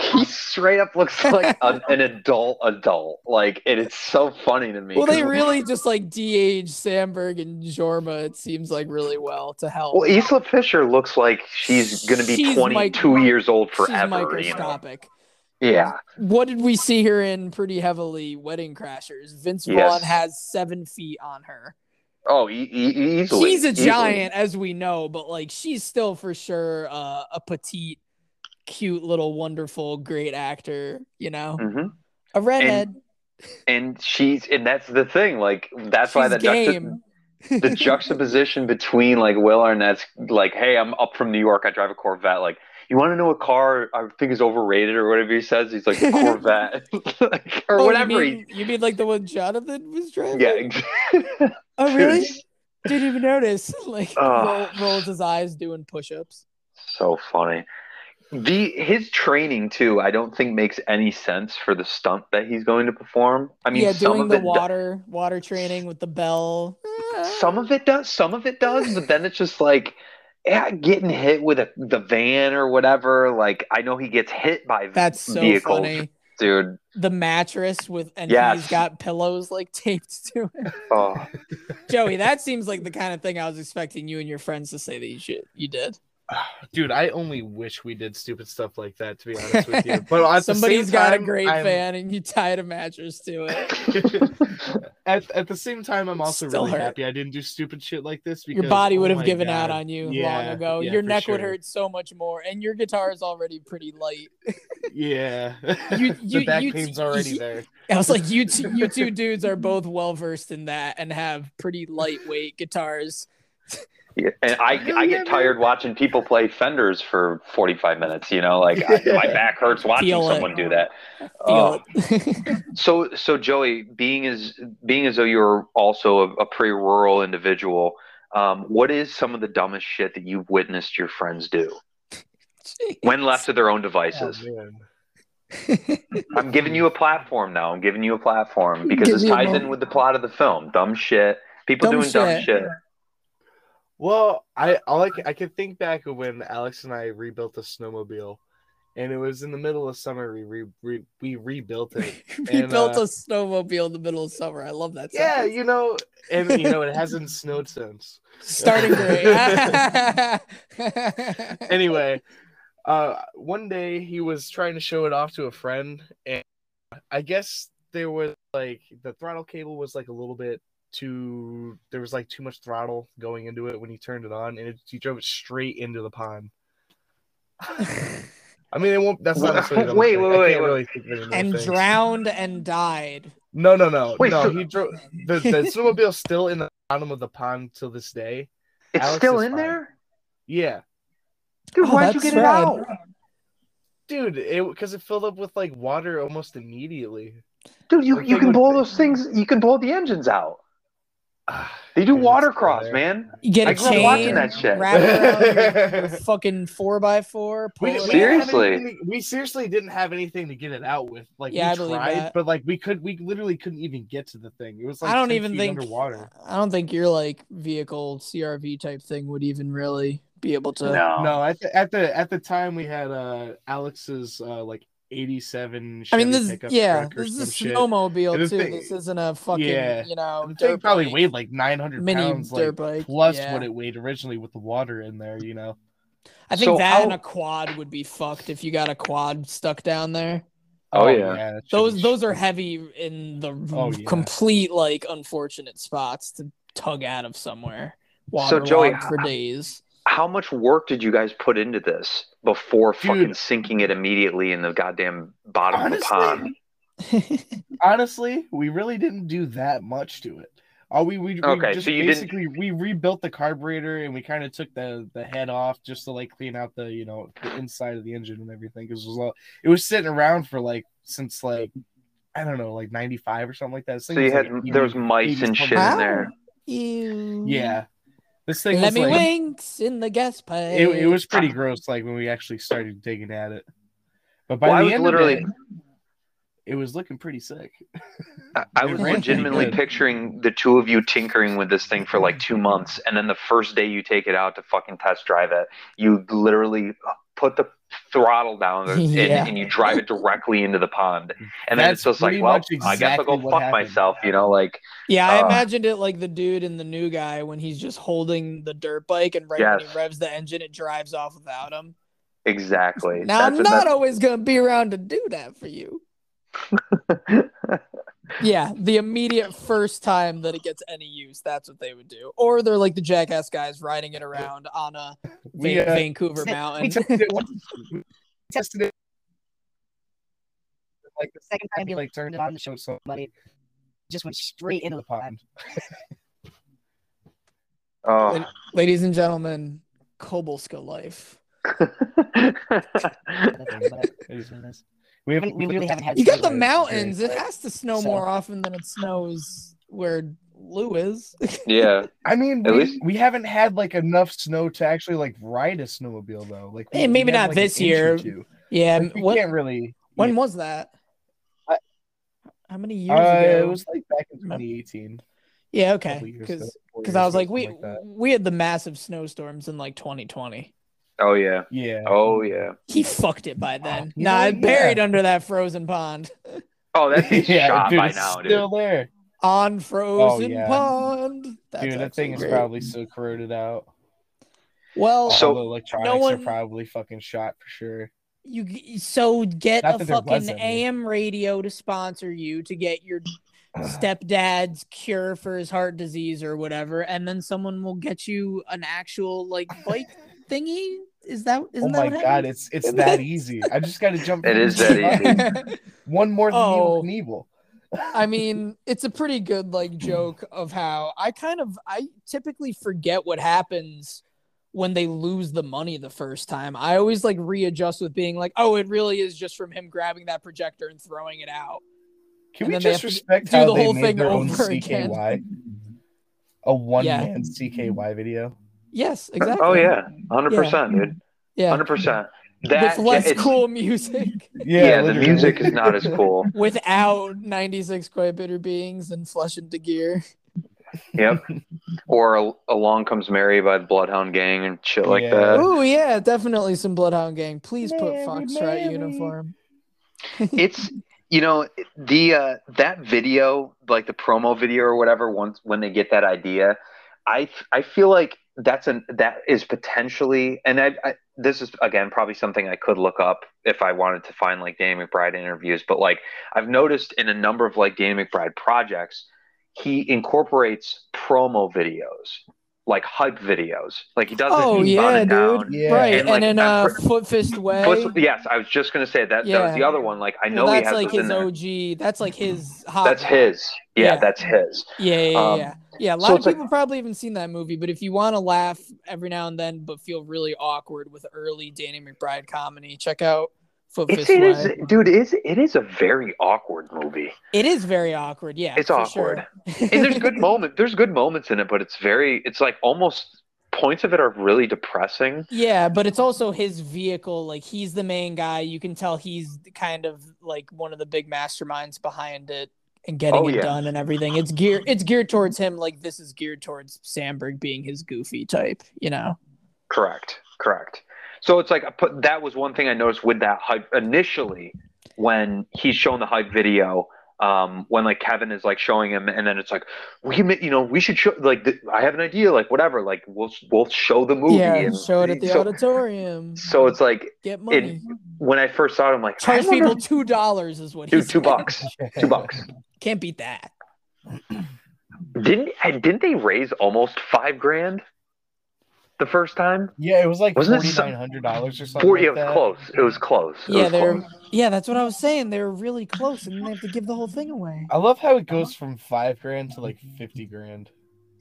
He straight up looks like a, an adult adult. Like, and it's so funny to me. Well, they really just like de-age Samberg and Jorma. It seems like really well to help. Well, Isla Fisher looks like she's going to be She's 22 mic- years old She's forever. You know? Yeah. What did we see her in pretty heavily? Wedding Crashers. Vince Yes. Vaughn has seven feet on her. Oh, e- e- easily. she's a easily. giant, as we know, but like she's still for sure uh, a petite, cute little wonderful, great actor. You know, Mhm. a redhead. And she's, and that's the thing. Like, that's why She's the juxta- game. the juxtaposition between like Will Arnett's like, hey, I'm up from New York, I drive a Corvette. Like, you want to know a car I think is overrated or whatever he says? He's like Corvette Like, or Oh, whatever. You mean, you mean like the one Jonathan was driving? yeah. Oh, really? Didn't even notice. Like Ugh. roll, rolls his eyes doing push-ups. so funny. The his training too, I don't think makes any sense for the stunt that he's going to perform. I mean, yeah, some doing of the water water training with the bell. some of it does, some of it does, but then it's just like getting hit with a, the van or whatever. Like I know he gets hit by That's so vehicles, funny. dude. The mattress with and Yes. he's got pillows like taped to it. Oh, Joey, that seems like the kind of thing I was expecting you and your friends to say that you should you did. Dude, I only wish we did stupid stuff like that. To be honest with you, but Somebody's got a great I'm- fan and you tied a mattress to it. at, at the same time, I'm also Still really hurt. happy I didn't do stupid shit like this. Because, Your body oh would have my given out on you long ago. yeah, your neck would hurt so much more, and your guitar is already pretty light. Yeah, You- you- the back you- pain's already there. I was like, you two, you two dudes are both well versed in that and have pretty lightweight guitars. Yeah. and I I get tired watching people play Fenders for forty five minutes. You know, like I, my back hurts watching Feel it. someone do that. Feel Oh. So so Joey, being as being as though you're also a, a pretty rural individual, um, what is some of the dumbest shit that you've witnessed your friends do when left to their own Oh, devices? man. I'm giving you a platform now. I'm giving you a platform because Give this ties in with the plot of the film. Dumb shit. People Dumb doing dumb shit. Well, I all I I can think back of when Alex and I rebuilt the snowmobile, and it was in the middle of summer. We re, re, we rebuilt it. we And, built uh, a snowmobile in the middle of summer. I love that. Yeah, sentence. you know, and you know it hasn't snowed since. starting great. Anyway, uh, one day he was trying to show it off to a friend, and I guess there was like the throttle cable was like a little bit too. There was like too much throttle going into it when he turned it on, and it, he drove it straight into the pond. I mean, it won't. That's not necessarily. the Wait, wait, I wait, can't wait. really think of any and things. drowned and died. No, no, no, Wait, no. so- He drove the the snowmobile's still in the bottom of the pond till this day. It's Alex still in fine. there, Yeah, dude. Oh, why'd you that's get it out? dude, it because it filled up with like water almost immediately. Dude, you, Like, you can would- blow those things. You can blow the engines out. They do Dude, water cross, man. You get a I grew up watching chain, that shit. wrap it around your, your fucking four by four. We, pull we it didn't have Seriously? anything- we seriously didn't have anything to get it out with. Like Yeah, I we believe tried, that. but like we could, we literally couldn't even get to the thing. It was like I don't 10 even feet think underwater. I don't think your like vehicle CRV type thing would even really be able to. No. No, at the, at the at the time we had uh Alex's uh like '87. I mean, this pickup yeah, truck or this is a shit. snowmobile And too. thing- this isn't a fucking Yeah. you know The thing dirt probably bike. weighed like 900 mini pounds, dirt like bike, plus yeah. what it weighed originally with the water in there. You know. I think So that how- and a quad would be fucked if you got a quad stuck down there. Oh, oh yeah. that shit Those was- those are heavy in the Oh, yeah. complete like unfortunate spots to tug out of somewhere. So, Joey, for days. How much work did you guys put into this before fucking sinking it immediately in the goddamn bottom of the pond? honestly, we really didn't do that much to it. Oh, we we, we just so you didn't- basically we rebuilt the carburetor and we kind of took the the head off just to like clean out the you know the inside of the engine and everything because it was all, it was sitting around for like since like I don't know like ninety five or something like that. This So thing you had like, there was mice and shit in there. Ew. Yeah, this thing Let was me like winks in the gas pipe. it, it was pretty gross like when we actually started digging at it. But by Well, I the was end literally- of it, it was looking pretty sick. I, I was legitimately picturing the two of you tinkering with this thing for like two months, and then the first day you take it out to fucking test drive it, you literally put the throttle down and, Yeah. and you drive it directly into the pond, and then That's it's just like, well, much I guess I'll go fuck happened. myself, you know, like Yeah, I Uh, imagined it like the dude in the new guy when he's just holding the dirt bike and right when he revs the engine, it drives off without him. exactly. Now I'm That's- not always gonna be around to do that for you. Yeah, the immediate first time that it gets any use, that's what they would do. Or they're like the jackass guys riding it around on a We, Va- uh, Vancouver mountain. tested it once. We tested it like the Second time he like turned it on to show somebody, just went straight into the pond. oh. Ladies and gentlemen, Kobolska life. It is what it is. We haven't. We really haven't had You got the snow there. mountains. It has to snow So- more often than it snows where Lou is. yeah. I mean, At we, least- we haven't had like enough snow to actually like ride a snowmobile though. Like, we- Eh, maybe we had, not like, this an year. yeah. Like, we what, can't really. when yeah. was that? I- How many years Uh, ago? it was like back in 2018. yeah, okay. Because because I was like, we something that. we had the massive snowstorms in like 2020. Oh yeah. yeah. Oh yeah. He fucked it by then. You nah, know, it buried yeah. under that frozen pond. Oh, that thing's yeah, shot dude, by now, dude. still there. On frozen yeah. pond. That's dude, that actually thing is probably so corroded out. well. So- All the electronics one- are probably fucking shot for sure. You so get Not a that was fucking. AM radio to sponsor you to get your stepdad's cure for his heart disease or whatever, and then someone will get you an actual like bike thingy. Is that isn't oh that my what god, it's it's that easy. I just got to jump. It from is the that easy. One more than Oh. Evel I mean, it's a pretty good like joke of how I kind of I typically forget what happens when they lose the money the first time. I always like readjust with being like, "Oh, it really is just from him grabbing that projector and throwing it out." Can And we just respect do how the they whole made thing their own over again. A one man CKY video. Yes, exactly. Oh yeah, hundred percent, dude. Yeah. Hundred percent. That With less it's- cool music. Yeah, the music is not as cool. Without 96 Quite Bitter Beings and Flesh into Gear. Yep. Or Along Comes Mary by the Bloodhound Gang and shit like Yeah. that. Oh yeah, definitely some Bloodhound Gang. Please put Mary, Foxtrot Mary. uniform. It's you know the uh, that video, like the promo video or whatever. Once when they get that idea, I I feel like that's an that is potentially, and I, I this is again probably something I could look up if I wanted to find like Danny McBride interviews. But like I've noticed in a number of like Danny McBride projects, he incorporates promo videos, like hype videos. Like he doesn't. Oh he yeah, dude. down. Yeah. Right, And, and, like, in I've uh, Foot Fist Way. But- yes, I was just gonna say that. That was the other one. Like I know well, he that's has like his in there. OG. That's like his hot. That's rod. his. Yeah, Yeah. that's his. Yeah, yeah, yeah. Um, yeah. Yeah, a lot so of it's like- people probably haven't seen that movie, but if you want to laugh every now and then, but feel really awkward with early Danny McBride comedy, check out Foot It's Fist it Way. is, dude. It is it is a very awkward movie, It is very awkward. Yeah, It's awkward. sure. and there's good moment. There's good moments in it, but it's very. It's like almost points of it are really depressing. Yeah, but it's also his vehicle. Like he's the main guy. You can tell he's kind of like one of the big masterminds behind it and getting Oh, it yeah. done and everything. It's geared. It's geared towards him. Like this is geared towards Samberg being his goofy type. You know. Correct. Correct. So it's like I put that was one thing I noticed with that hype initially. when he's shown the hype video. Um, when like Kevin is like showing him, and then it's like we, you know, we should show like th- I have an idea, like whatever, like we'll we'll show the movie. yeah, and show it at the so, auditorium. so it's like Get money. when I first saw it, I'm like, Charge wonder- people two dollars is what he dude, two bucks, two bucks. Can't beat that. Didn't didn't they raise almost five grand the first time? Yeah, it was like Wasn't it nine hundred dollars or something. Forty. like it was that. close. It was close. It Yeah, was they're close. yeah, that's what I was saying. They were really close, and they have to give the whole thing away. I love how it goes from five grand to like fifty grand.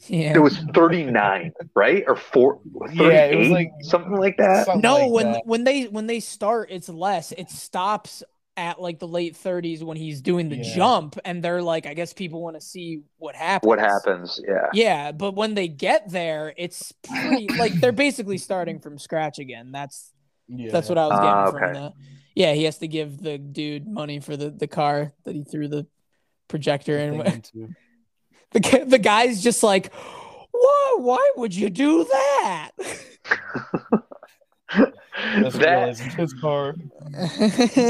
Yeah. It was thirty nine, right, or four? Yeah, it was like- something like that. Something no, like when that. when they when they start, it's less. It stops at like the late 30s when he's doing the Yeah. jump, and they're like, I guess people want to see what happens. What happens? Yeah. Yeah, but when they get there, it's pretty like they're basically starting from scratch again. That's Yeah, that's what I was getting ah, from okay. the. Yeah, he has to give the dude money for the the car that he threw the projector in. Thing into. The the guy's just like, "Whoa, why would you do that?" That's that. that... his car.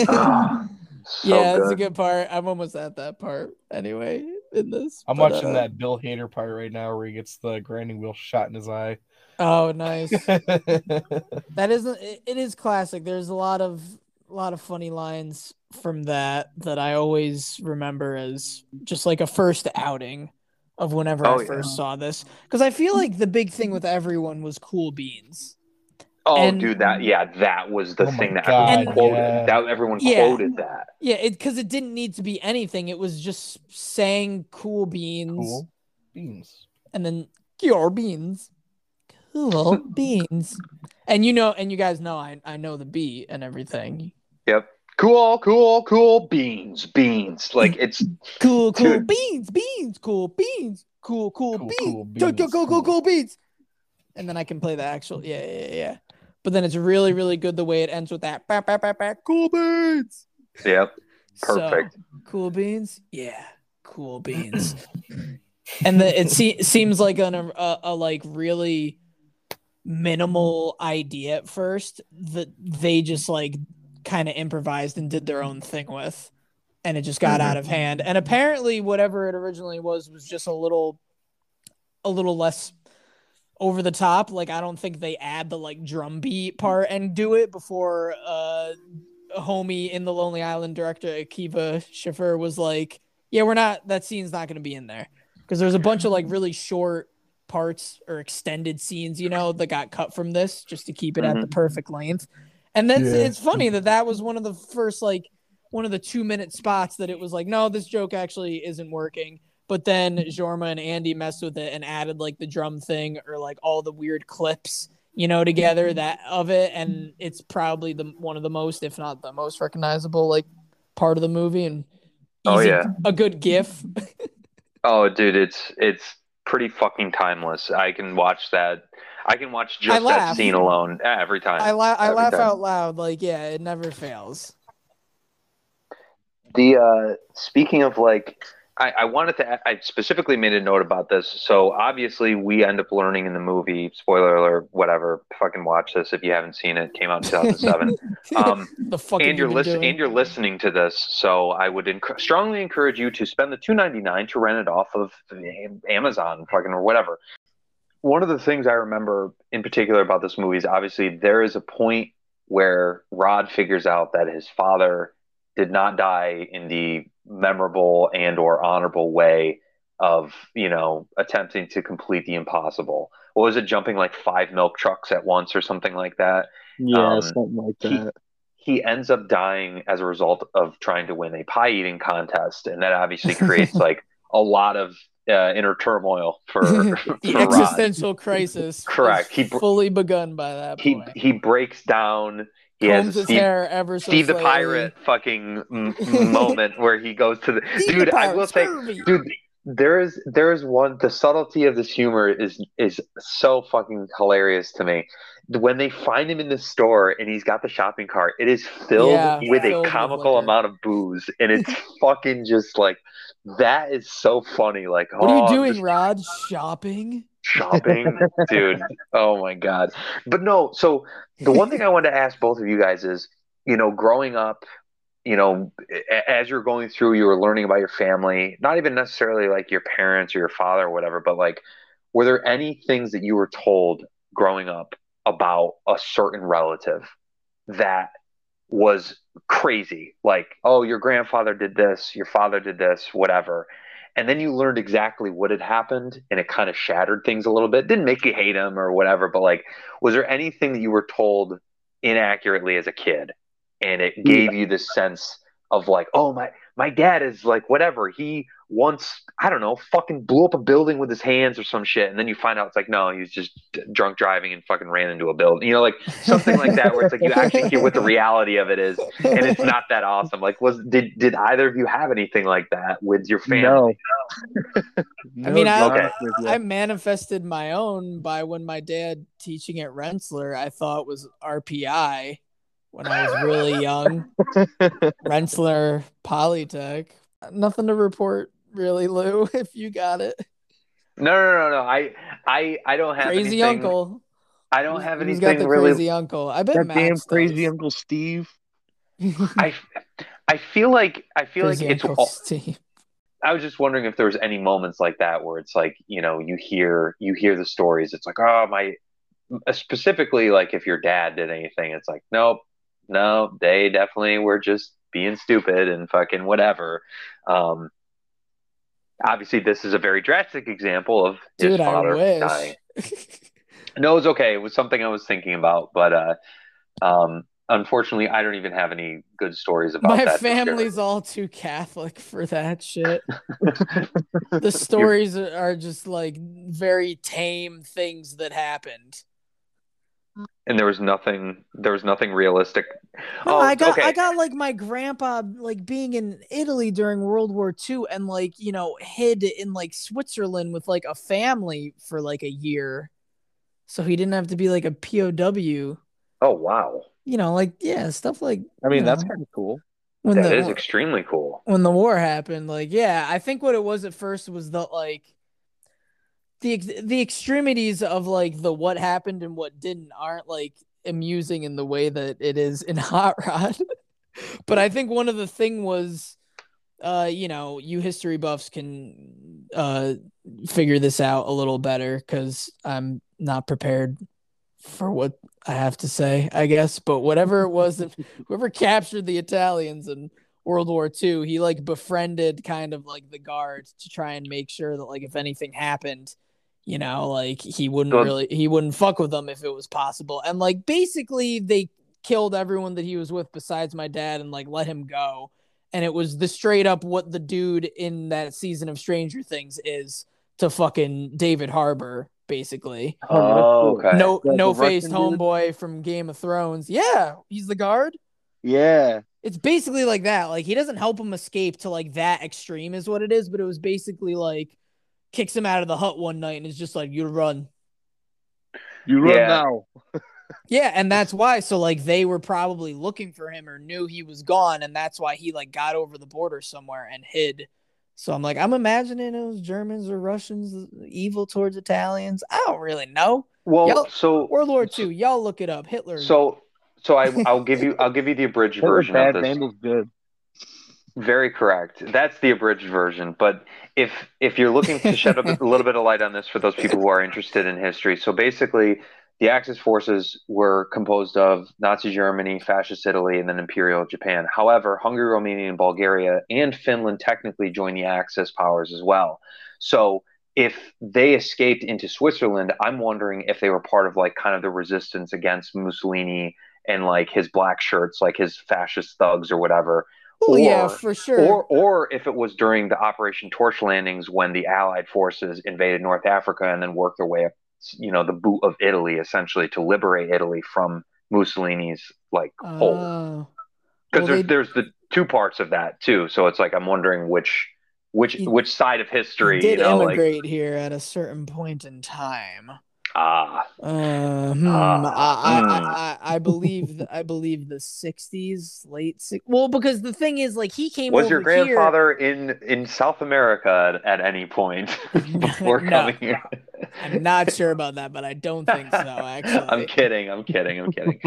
Ah, so yeah, that's a good. good part. I'm almost at that part anyway in this. I'm but, watching uh, that Bill Hader part right now where he gets the grinding wheel shot in his eye. Oh, nice. that isn't. It, it is classic. There's a lot of a lot of funny lines from that that I always remember as just like a first outing of whenever Oh, I yeah. first saw this. Because I feel like the big thing with everyone was cool beans. Oh, and- dude, that yeah, that was the Oh thing that God, everyone quoted. yeah. That everyone Yeah. quoted that. Yeah, it because it didn't need to be anything. It was just saying cool beans cool beans. and then your beans. Cool beans. And you know, and you guys know I, I know the beat and everything. Yep. Cool, cool, cool beans, beans. Like it's Cool, cool Dude. beans, beans, cool beans, cool, cool, Cool, beans, cool go, go, beans, go, go, cool. cool beans. And then I can play the actual, yeah, yeah, yeah, yeah. But then it's really, really good the way it ends with that, bah, bah, bah, bah, cool beans. yep. So, Perfect. cool beans, yeah, cool beans. and the, it se- seems like an, a, a like really minimal idea at first that they just like kind of improvised and did their own thing with and it just got Mhm. out of hand and apparently whatever it originally was was just a little a little less over the top like i don't think they add the like drum beat part and do it before uh homie in the lonely island director akiva schaffer was like yeah we're not that scene's not going to be in there. Because there's a bunch of like really short parts or extended scenes you know that got cut from this just to keep it at the perfect length. And that's Yeah. it's funny that that was one of the first like one of the two minute spots that it was like no this joke actually isn't working but then Jorma and Andy messed with it and added like the drum thing or like all the weird clips you know together that of it and it's probably the one of the most if not the most recognizable like part of the movie and Oh, yeah. a good gif Oh, dude, it's it's pretty fucking timeless. I can watch that. I can watch just that scene alone every time. I, la- I Every laugh time. out loud like yeah it never fails The uh, speaking of like, I, I wanted to. I specifically made a note about this. So obviously, we end up learning in the movie. Spoiler alert, whatever. Fucking watch this if you haven't seen it. Came out in 2007. um, the fuck and you you're listening. And you're listening to this. So I would enc- strongly encourage you to spend the 2.99 to rent it off of Amazon, fucking or whatever. One of the things I remember in particular about this movie is obviously there is a point where Rod figures out that his father did not die in the memorable and or honorable way of you know attempting to complete the impossible what was it jumping like five milk trucks at once or something like that Yeah, Um, something like he- that. he ends up dying as a result of trying to win a pie eating contest and that obviously creates like a lot of uh, inner turmoil for, for the Rod. existential crisis Correct. He fully begun by that he point he breaks down he combs has his Steve, hair ever so Steve the pirate fucking m- moment where he goes to the Steve dude the I will say dude there is there is one the subtlety of this humor is is so fucking hilarious to me. When they find him in the store and he's got the shopping cart it is filled Yeah, with a with comical liquor. amount of booze and it's fucking just like that is so funny like what are oh, you doing just rod? Shopping shopping dude oh my god but no so the one thing i wanted to ask both of you guys is you know growing up you know, as you're going through, you were learning about your family, not even necessarily like your parents or your father or whatever, but like, were there any things that you were told growing up about a certain relative that was crazy? Like, oh, your grandfather did this, your father did this, whatever. And then you learned exactly what had happened and it kind of shattered things a little bit. Didn't make you hate him or whatever, but like, was there anything that you were told inaccurately as a kid and it gave you this sense of like, oh my my dad is like whatever. He once I don't know, fucking blew up a building with his hands or some shit, and then you find out it's like no, he was just drunk driving and fucking ran into a building. You know, like something like that, where it's like you actually hear what the reality of it is, and it's not that awesome. Like, was did did either of you have anything like that with your family? No, I mean, I- Okay. I manifested my own by when my dad teaching at Rensselaer, I thought was RPI when I was really young. Rensselaer Polytech. Nothing to report, really, Lou, if you got it. No, no, no, no. I I I don't have Crazy anything, uncle. I don't have anything. He's got the really. crazy uncle? I bet that damn Max crazy. Uncle Steve. I I feel like I feel Crazy like it's Uncle all, Steve. I was just wondering if there was any moments like that where it's like, you know, you hear you hear the stories. It's like, oh my specifically like if your dad did anything, it's like, nope, no, they definitely were just being stupid and fucking whatever. Um obviously this is a very drastic example of his Dude, I father dying. No, it was okay. It was something I was thinking about, but uh um unfortunately I don't even have any good stories about My that. share. family's all too Catholic for that shit. the stories are are just like very tame things that happened. And there was nothing there was nothing realistic No, oh I got okay I got like my grandpa like being in Italy during World War II and like, you know, hid in like Switzerland with like a family for like a year. So he didn't have to be like a POW. oh wow You know, like yeah, stuff like I mean, that's kind of cool. when that the is extremely cool when the war happened like yeah i think what it was at first was the like the the extremities of like the what happened and what didn't aren't like amusing in the way that it is in hot rod. But i think one of the thing was uh you know you history buffs can uh figure this out a little better because i'm not prepared for what i have to say i guess. But whatever it was that whoever captured the italians in world war ii he like befriended kind of like the guards to try and make sure that like if anything happened you know like he wouldn't So- really he wouldn't fuck with them if it was possible. And like basically they killed everyone that he was with besides my dad and like let him go. And it was the straight up what the dude in that season of stranger things is to fucking david harbour basically. Oh, oh okay. No The- no the faced Russian dude? homeboy from game of thrones. Yeah he's the guard. Yeah. it's basically like that. Like he doesn't help him escape to like that extreme is what it is, but it was basically like kicks him out of the hut one night and is just like, You run. You run Yeah. now. Yeah, and that's why. So like they were probably looking for him or knew he was gone, and that's why he like got over the border somewhere and hid. So I'm like, I'm imagining it was Germans or Russians evil towards Italians. I don't really know. well Y'all- so World War II, y'all look it up. Hitler. so so I, i'll give you i'll give you the abridged version bad, of this Vandal's good. Very correct. That's the abridged version but if if you're looking to shed a, a little bit of light on this for those people who are interested in history so basically the axis forces were composed of nazi germany fascist italy and then imperial japan. However hungary romania and bulgaria and finland technically joined the axis powers as well. So if they escaped into switzerland i'm wondering if they were part of like kind of the resistance against mussolini and like his black shirts like his fascist thugs or whatever oh yeah, for sure. or or if it was during the Operation Torch landings when the Allied forces invaded North Africa and then worked their way up, you know, the boot of Italy essentially to liberate Italy from Mussolini's like hold. Oh. Because well, there's they- there's the two parts of that too. So it's like I'm wondering which which which side of history did you know immigrate here at a certain point in time. Ah Uh, hmm, Ah, I, I, hmm. I, I, I believe I believe the '60s, late six. Well, because the thing is, like, he came was your grandfather in in South America at, at any point before no, coming here? I'm not sure about that, but I don't think so. Actually, I'm kidding. I'm kidding. I'm kidding.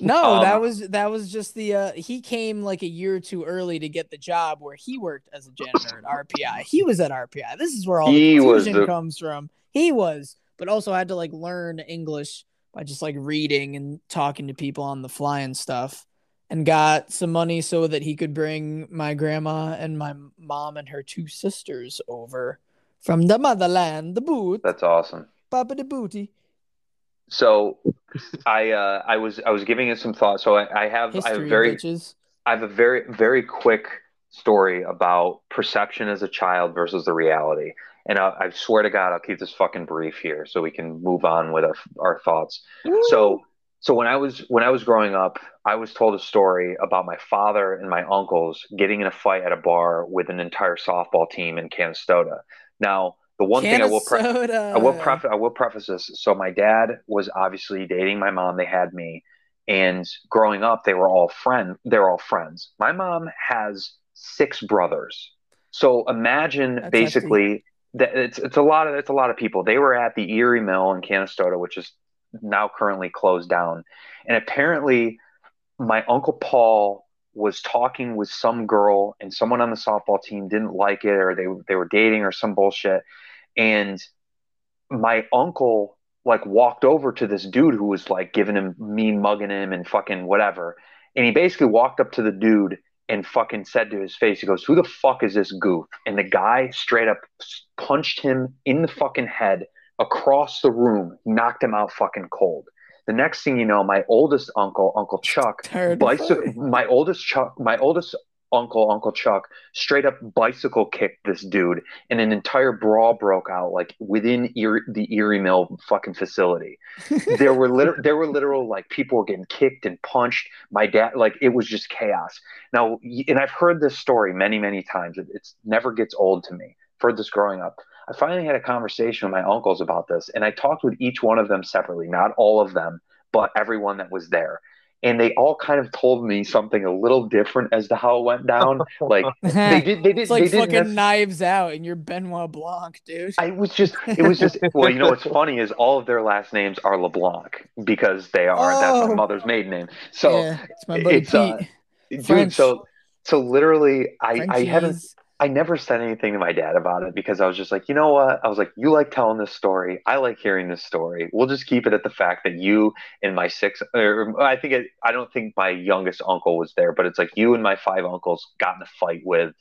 No, Um, that was that was just the uh he came like a year or two early to get the job where he worked as a janitor at RPI. He was at RPI. This is where all the confusion the- comes from. He was, but also I had to like learn English by just like reading and talking to people on the fly and stuff. And got some money so that he could bring my grandma and my mom and her two sisters over from the motherland, the boot, That's awesome. Papa the booty. So, I uh, I was I was giving it some thought. So I, I have I have History, very bitches. I have a very very quick story about perception as a child versus the reality. And I, I swear to God, I'll keep this fucking brief here so we can move on with our, our thoughts. So, so when I was when I was growing up, I was told a story about my father and my uncles getting in a fight at a bar with an entire softball team in Canastota. Now, the one thing I will pre- I will preface I will preface this. So my dad was obviously dating my mom. They had me, and growing up, they were all friend. They're all friends. My mom has six brothers. So imagine That's basically it's it's a lot of it's a lot of people. They were at the Erie Mill in Canastota, which is now currently closed down, and apparently my uncle Paul was talking with some girl and someone on the softball team didn't like it or they they were dating or some bullshit. And my uncle like walked over to this dude who was like giving him mean mugging him and fucking whatever. And he basically walked up to the dude and fucking said to his face he goes who the fuck is this goof? And the guy straight up punched him in the fucking head across the room knocked him out fucking cold. The next thing you know my oldest uncle uncle chuck my oldest chuck my oldest uncle uncle chuck straight up bicycle kicked this dude and an entire brawl broke out like within Erie, the erie mill fucking facility. There were literal there were literal like people were getting kicked and punched. My dad like it was just chaos. Now and i've heard this story many many times. It it's never gets old to me. I've heard this growing up. I finally had a conversation with my uncles about this and i talked with each one of them separately not all of them but everyone that was there and they all kind of told me something a little different as to how it went down like they did they did it's like they didn't fucking knives out and you're Benoit Blanc, dude. I was just, it was just, well, you know what's funny is all of their last names are LeBlanc because they are, that's Oh. my mother's maiden name. So, yeah, it's my buddy it's, Pete. uh, dude, so, so literally, I, I haven't. I never said anything to my dad about it because I was just like, you know what? I was like, you like telling this story. I like hearing this story. We'll just keep it at the fact that you and my six, or I think it, I don't think my youngest uncle was there, but it's like you and my five uncles got in a fight with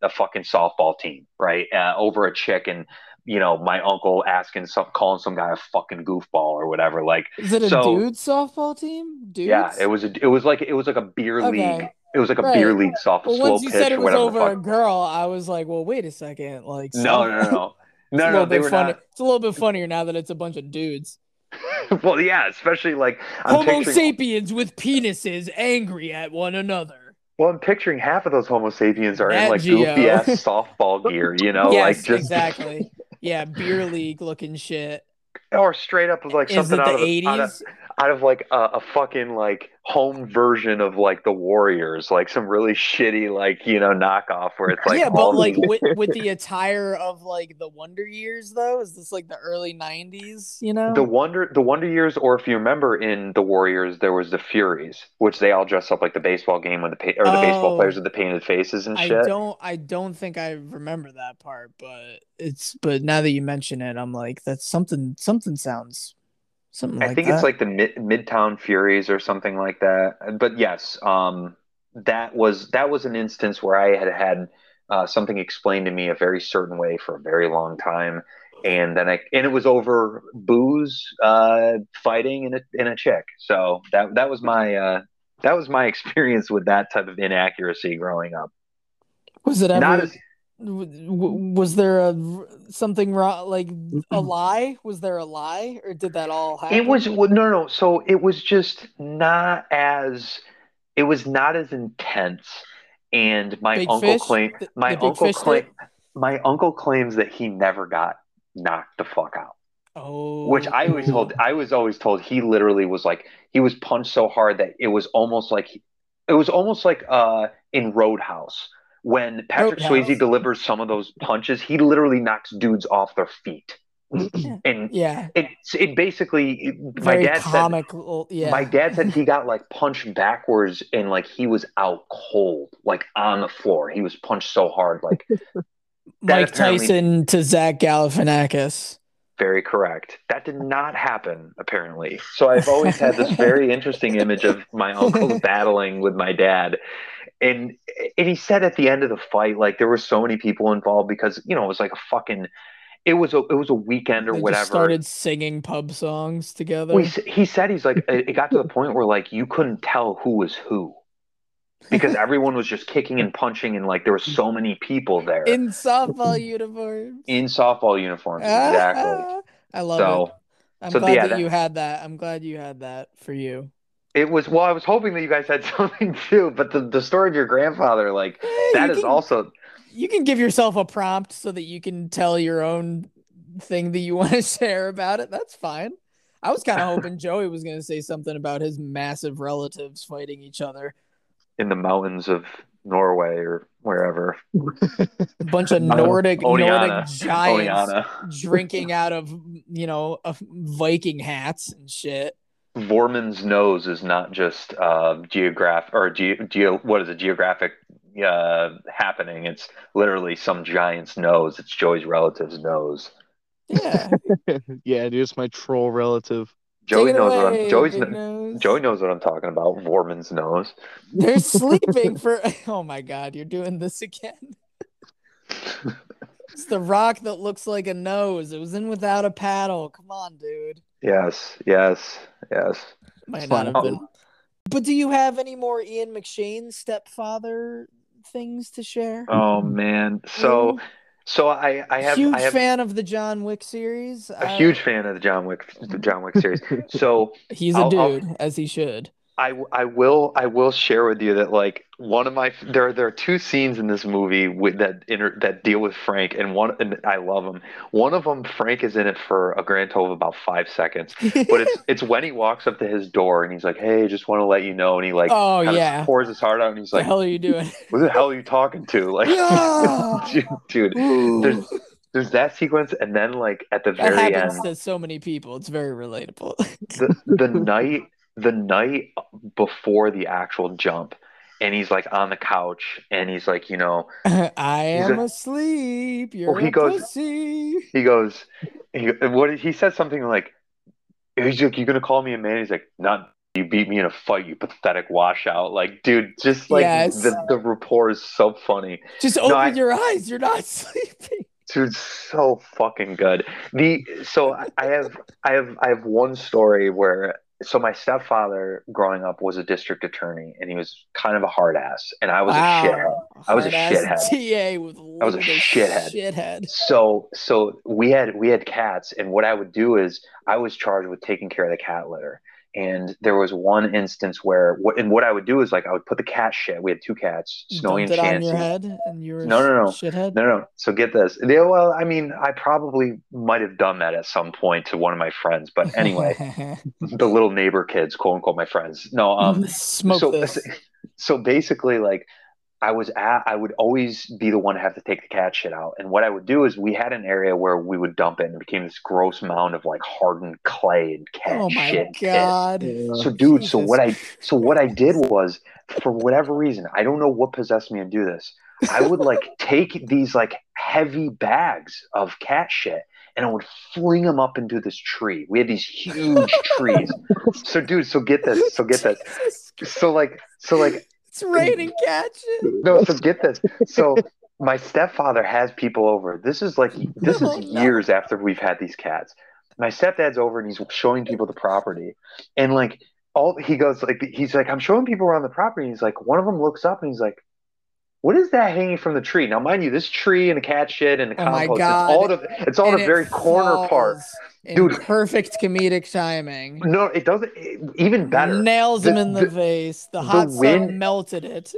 a fucking softball team, right? Uh, over a chick and, you know, my uncle asking some, calling some guy a fucking goofball or whatever. Like, Is it a so- dude softball team? Dudes? yeah, it was a, it was like, it was like a beer Okay. league. It was like a Right. beer league softball Well, slow once you pitch said it was over a girl, I was like, well, wait a second. Like, No, no, no, no. It's No, a no, little they bit were funny. not. It's a little bit funnier now that it's a bunch of dudes. well, yeah, especially like I'm Homo picturing. sapiens with penises angry at one another. Well, I'm picturing half of those Homo sapiens are in like Geo. goofy ass softball gear, you know, yes, like just exactly. Yeah, beer league looking shit. or straight up like Is something out the of, a- out of eighties? Out of like a, a fucking like home version of like the Warriors, like some really shitty like you know knockoff where it's like yeah, but like with, with the attire of like the Wonder Years, though, is this like the early '90s? You know, the wonder the Wonder Years, or if you remember in the Warriors, there was the Furies, which they all dress up like the baseball game with the pa- or the baseball Oh. players with the painted faces and shit. I don't, I don't think I remember that part, but it's, but now that you mention it, I'm like, that's something, something sounds, something like I think that. it's like the mid- Midtown Furies or something like that. But yes, um, that was that was an instance where I had had uh, something explained to me a very certain way for a very long time, and then I and it was over booze, uh, fighting, and a and a chick. So that that was my uh, that was my experience with that type of inaccuracy growing up. was it ever? Not as w- w- was there a something wrong, like a lie? Was there a lie, or did that all happen? It was well, no, no. So it was just not as it was not as intense. And my Big uncle The- my uncle claim my uncle claims that he never got knocked the fuck out. Oh, Which I always told I was always told he literally was like he was punched so hard that it was almost like it was almost like uh in Roadhouse when oh, Patrick Roadhouse. Swayze delivers some of those punches, he literally knocks dudes off their feet. and Yeah. it it basically my Very dad said. Yeah. my dad said he got like punched backwards and like he was out cold, like on the floor. He was punched so hard, like Mike Tyson to Zach Galifianakis. very correct. That did not happen, apparently. So I've always had this very interesting image of my uncle battling with my dad. And and he said at the end of the fight, like there were so many people involved because you know it was like a fucking, it was a it was a weekend or They whatever. started singing pub songs together. Well, he, he said he's like it it got to the point where like you couldn't tell who was who because everyone was just kicking and punching and like there were so many people there in softball uniforms. in softball uniforms exactly I love it. so I'm so, glad yeah, that, that- you had that. I'm glad you had that for you. It was well i was hoping that you guys had something too but the, the story of your grandfather like Eh, that is can- also You can give yourself a prompt so that you can tell your own thing that you want to share about it. That's fine. I was kind of hoping Joey was going to say something about his massive relatives fighting each other. in the mountains of norway or wherever A bunch of Nordic. Nordic giants Oneana. drinking out of you know Viking hats and shit. Vorman's nose is not just uh, geograph or ge- geo what is it geographic uh, happening. It's literally some giant's nose. It's Joey's relative's nose. Yeah, yeah, dude, it's my troll relative. Joey Take it knows what I'm. Joey's Big kn- Nose. Joey knows what I'm talking about. Vorman's nose. They're sleeping for. Oh my god, you're doing this again. It's the rock that looks like a nose. It was in without a paddle. Come on, dude. Yes, yes, yes. Might not have been. Um, but do you have any more Ian McShane stepfather things to share? Oh man. So, so I I have a huge I have fan of the John Wick series. a huge fan of the John Wick the John Wick series. So He's a I'll- I'll- dude, as he should. I, I will I will share with you that like one of my there there are two scenes in this movie with that inter, that deal with Frank and one and I love them. One of them Frank is in it for a grand total of about five seconds, but it's it's when he walks up to his door and he's like, "Hey, just want to let you know," and he like oh yeah. pours his heart out and he's What like, the hell are you doing? "What the hell are you talking to?" Like, Yeah. dude, dude, there's there's that sequence and then like at the That very happens end to so many people. It's very relatable. the the night the night before the actual jump and he's like on the couch and he's like you know I am a- asleep. You're he goes- pussy. he goes he what he said something like he's like you're gonna call me a man he's like not you beat me in a fight you pathetic washout like dude just like Yes. the the rapport is so funny Just open I- your eyes. You're not sleeping. dude so fucking good the so i have i have i have one story where so my stepfather growing up was a district attorney and he was kind of a hard ass and i was a shithead I was a shithead. TA with I was a shithead. Shithead. so so we had we had cats and what i would do is i was charged with taking care of the cat litter and there was one instance where what and what i would do is like i would put the cat shit we had two cats snowy Dumped and on your head, and you were No, no, no. shithead. no no so get this yeah, well i mean i probably might have done that at some point to one of my friends but anyway the little neighbor kids quote unquote my friends no um smoke so this. so basically like i was at i would always be the one to have to take the cat shit out and what i would do is we had an area where we would dump it and it became this gross mound of like hardened clay and cat Oh my shit and piss. god. so dude so what i so what i did was for whatever reason i don't know what possessed me to do this i would like take these like heavy bags of cat shit and I would fling them up into this tree. We had these huge trees. So, dude, so get this. So get this. So, like, so like, It's raining cat shit. no. So get this. So my stepfather has people over. This is like this is Oh, years after we've had these cats. My stepdad's over and he's showing people the property, and like all he goes like he's like I'm showing people around the property. And he's like one of them looks up and he's like. What is that hanging from the tree? Now, mind you, this tree and the cat shit and the Oh compost, it's all the it's all And the it very corner part. In Dude. perfect comedic timing. No, it doesn't. Even better. Nails him in the, the- vase. The the hot sun wind- melted it.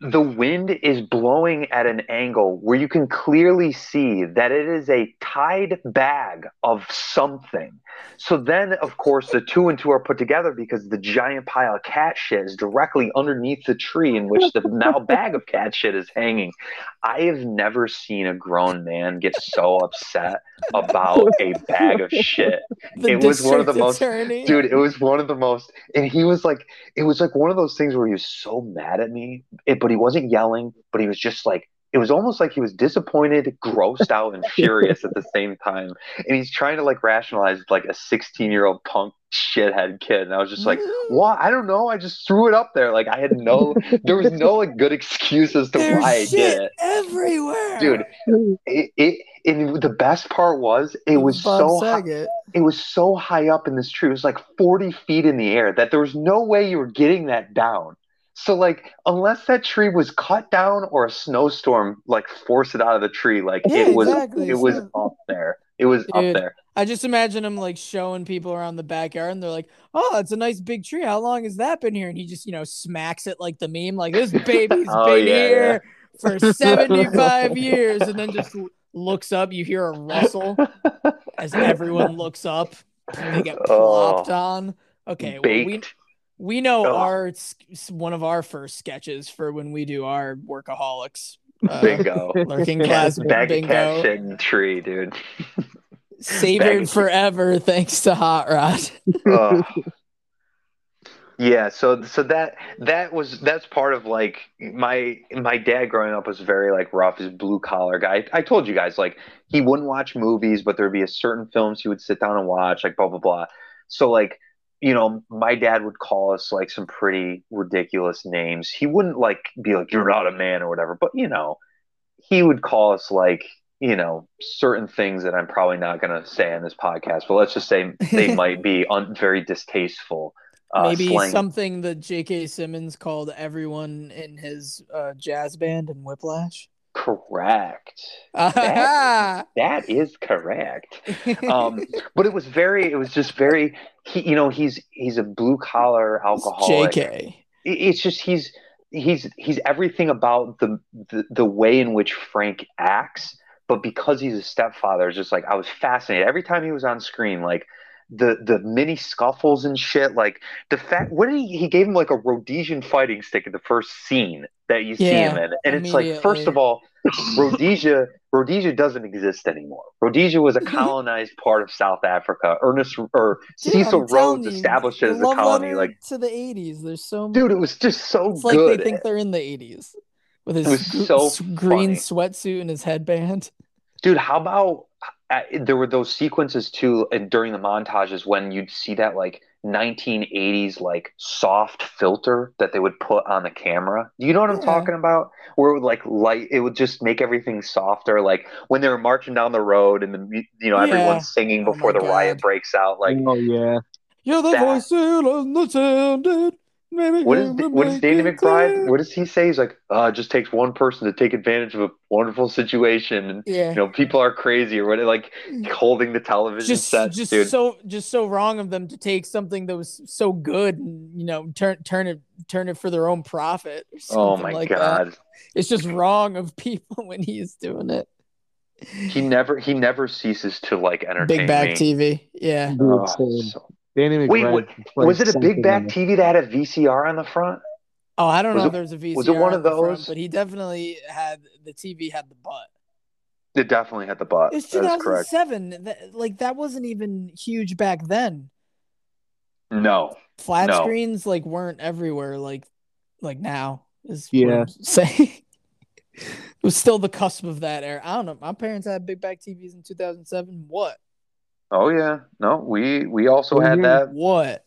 the wind is blowing at an angle where you can clearly see that it is a tied bag of something. So then, of course, the two and two are put together because the giant pile of cat shit is directly underneath the tree in which the now bag of cat shit is hanging. I have never seen a grown man get so upset about a bag of shit. The It was one of the district most- Dude, it was one of the most, and he was like, it was like one of those things where he was so mad at me, it, but he wasn't yelling, but he was just like, it was almost like he was disappointed, grossed out, and furious at the same time. And he's trying to like rationalize like a 16 year old punk shithead kid. And I was just like, mm. what? I don't know. I just threw it up there. Like I had no, there was no like good excuse as to There's why I did it. everywhere, Dude, it, it, and the best part was it was Bob so high, it was so high up in this tree. It was like 40 feet in the air that there was no way you were getting that down. So like unless that tree was cut down or a snowstorm like forced it out of the tree, like Yeah, it was exactly. it was up there. It was Dude. up there. I just imagine him like showing people around the backyard, and they're like, "Oh, it's a nice big tree. How long has that been here?" And he just, you know, smacks it like the meme, like this baby's Oh, been yeah, here for seventy-five years, and then just looks up. You hear a rustle as everyone looks up. And they get oh. plopped Oh, on. Okay, well, we. We know Oh. our s- s- one of our first sketches for when we do our workaholics. Uh, Bingo. Lurking class Bag bingo. shit in the tree, dude. Bag Savored of- forever thanks to Hot Rod. Ugh. yeah so so that that was that's part of like my my dad growing up was very like rough his blue collar guy i told you guys like he wouldn't watch movies but there'd be a certain films he would sit down and watch like blah blah blah so like you know my dad would call us like some pretty ridiculous names he wouldn't like be like you're not a man or whatever but you know he would call us like you know certain things that i'm probably not going to say on this podcast but let's just say they might be un- very distasteful uh, Maybe slang. something that J.K. Simmons called everyone in his uh, jazz band in Whiplash. Correct. Ah, that is correct. Um but it was very it was just very he you know he's he's a blue collar alcoholic. J.K. It's just he's he's he's everything about the, the the way in which Frank acts, but because he's a stepfather, it's just like I was fascinated. Every time he was on screen, like the the mini scuffles and shit, like the fact what did he he gave him like a Rhodesian fighting stick in the first scene that you see him in, and it's like first of all, Rhodesia Rhodesia doesn't exist anymore. Rhodesia was a colonized part of South Africa. Ernest or Dude, Cecil Rhodes you, established it as a colony, like to the '80s. There's so dude, it was just so It's like good. they think they're in the '80s with his so green funny. sweatsuit and his headband. Dude, how about there were those sequences too and during the montages when you'd see that like 1980s like soft filter that they would put on the camera. Do you know what I'm Yeah. talking about? Where it would like light, it would just make everything softer. Like when they were marching down the road and the you know Yeah. everyone's singing Oh before my the riot breaks out. Like oh yeah. You're the That- voice that the sounded. Maybe what is you will what is Danny McBride? What does he say? He's like, uh, it just takes one person to take advantage of a wonderful situation, and Yeah, you know people are crazy or what? Like holding the television just set, just dude. so just so wrong of them to take something that was so good and you know turn turn it turn it for their own profit. Or Oh my like that. god. It's just wrong of people when he's doing it. He never he never ceases to like entertain Big back me. TV, yeah. Oh, so- Danny McBride. Wait, what- is was it a big back. TV that had a VCR on the front? Oh, I don't Was know it- if there's a VCR. was it one on of the front, those? but he definitely had the TV had the butt. It definitely had the butt. It's That is 2007. That, like that wasn't even huge back then. No. Flat No. screens like weren't everywhere like like now. Is what Yeah. I'm saying. it was still the cusp of that era. I don't know. My parents had big back TVs in 2007. What? Oh yeah. No, we we also had that. What?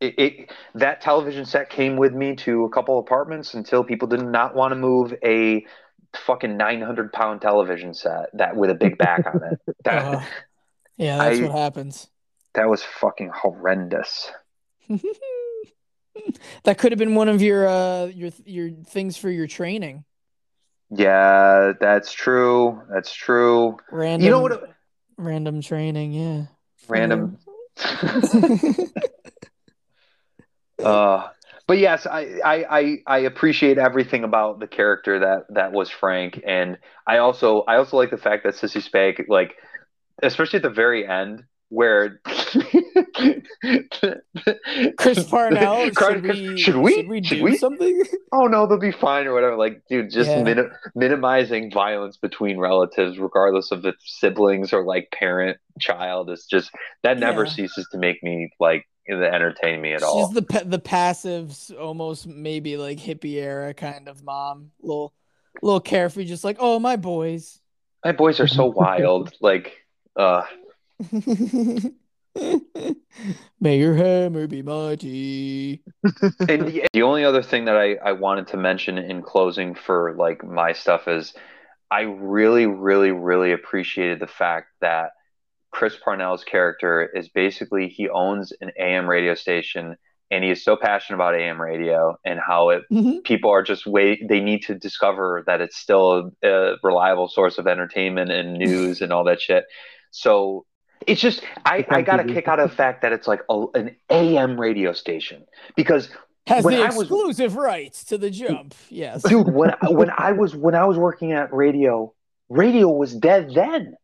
It, it that television set came with me to a couple apartments until people did not want to move a fucking 900 pound television set that with a big back on it. That Uh, yeah, that's I- what happens. that was fucking horrendous. that could have been one of your uh your your things for your training. Yeah, that's true. That's true. Random You know what? It- random training, yeah. Random. uh, but yes, I, I I I appreciate everything about the character that that was Frank, and I also I also like the fact that Sissy Spacek, like, especially at the very end, where Chris Parnell, should we, should we- should we should do we? something? oh no, they'll be fine or whatever. Like, dude, just Yeah. minim- minimizing violence between relatives, regardless of its siblings or like parent child, is just that never Yeah. ceases to make me like entertain me at She's all. the pa- the passive, almost maybe like hippie era kind of mom, little little carefree, just like oh my boys. My boys are so wild. Like, uh, May your hammer be mighty. and the, the only other thing that I, I wanted to mention in closing for like my stuff is I really, really, really appreciated the fact that Chris Parnell's character is basically he owns an AM radio station and he is so passionate about AM radio and how it Mhm. people are just wait they need to discover that it's still a, a reliable source of entertainment and news and all that shit. So it's just I, I got a kick out of the fact that it's like a, an AM radio station because Has When the I was- exclusive rights to the jump. Yes. dude when when I was when I was working at radio, radio was dead then.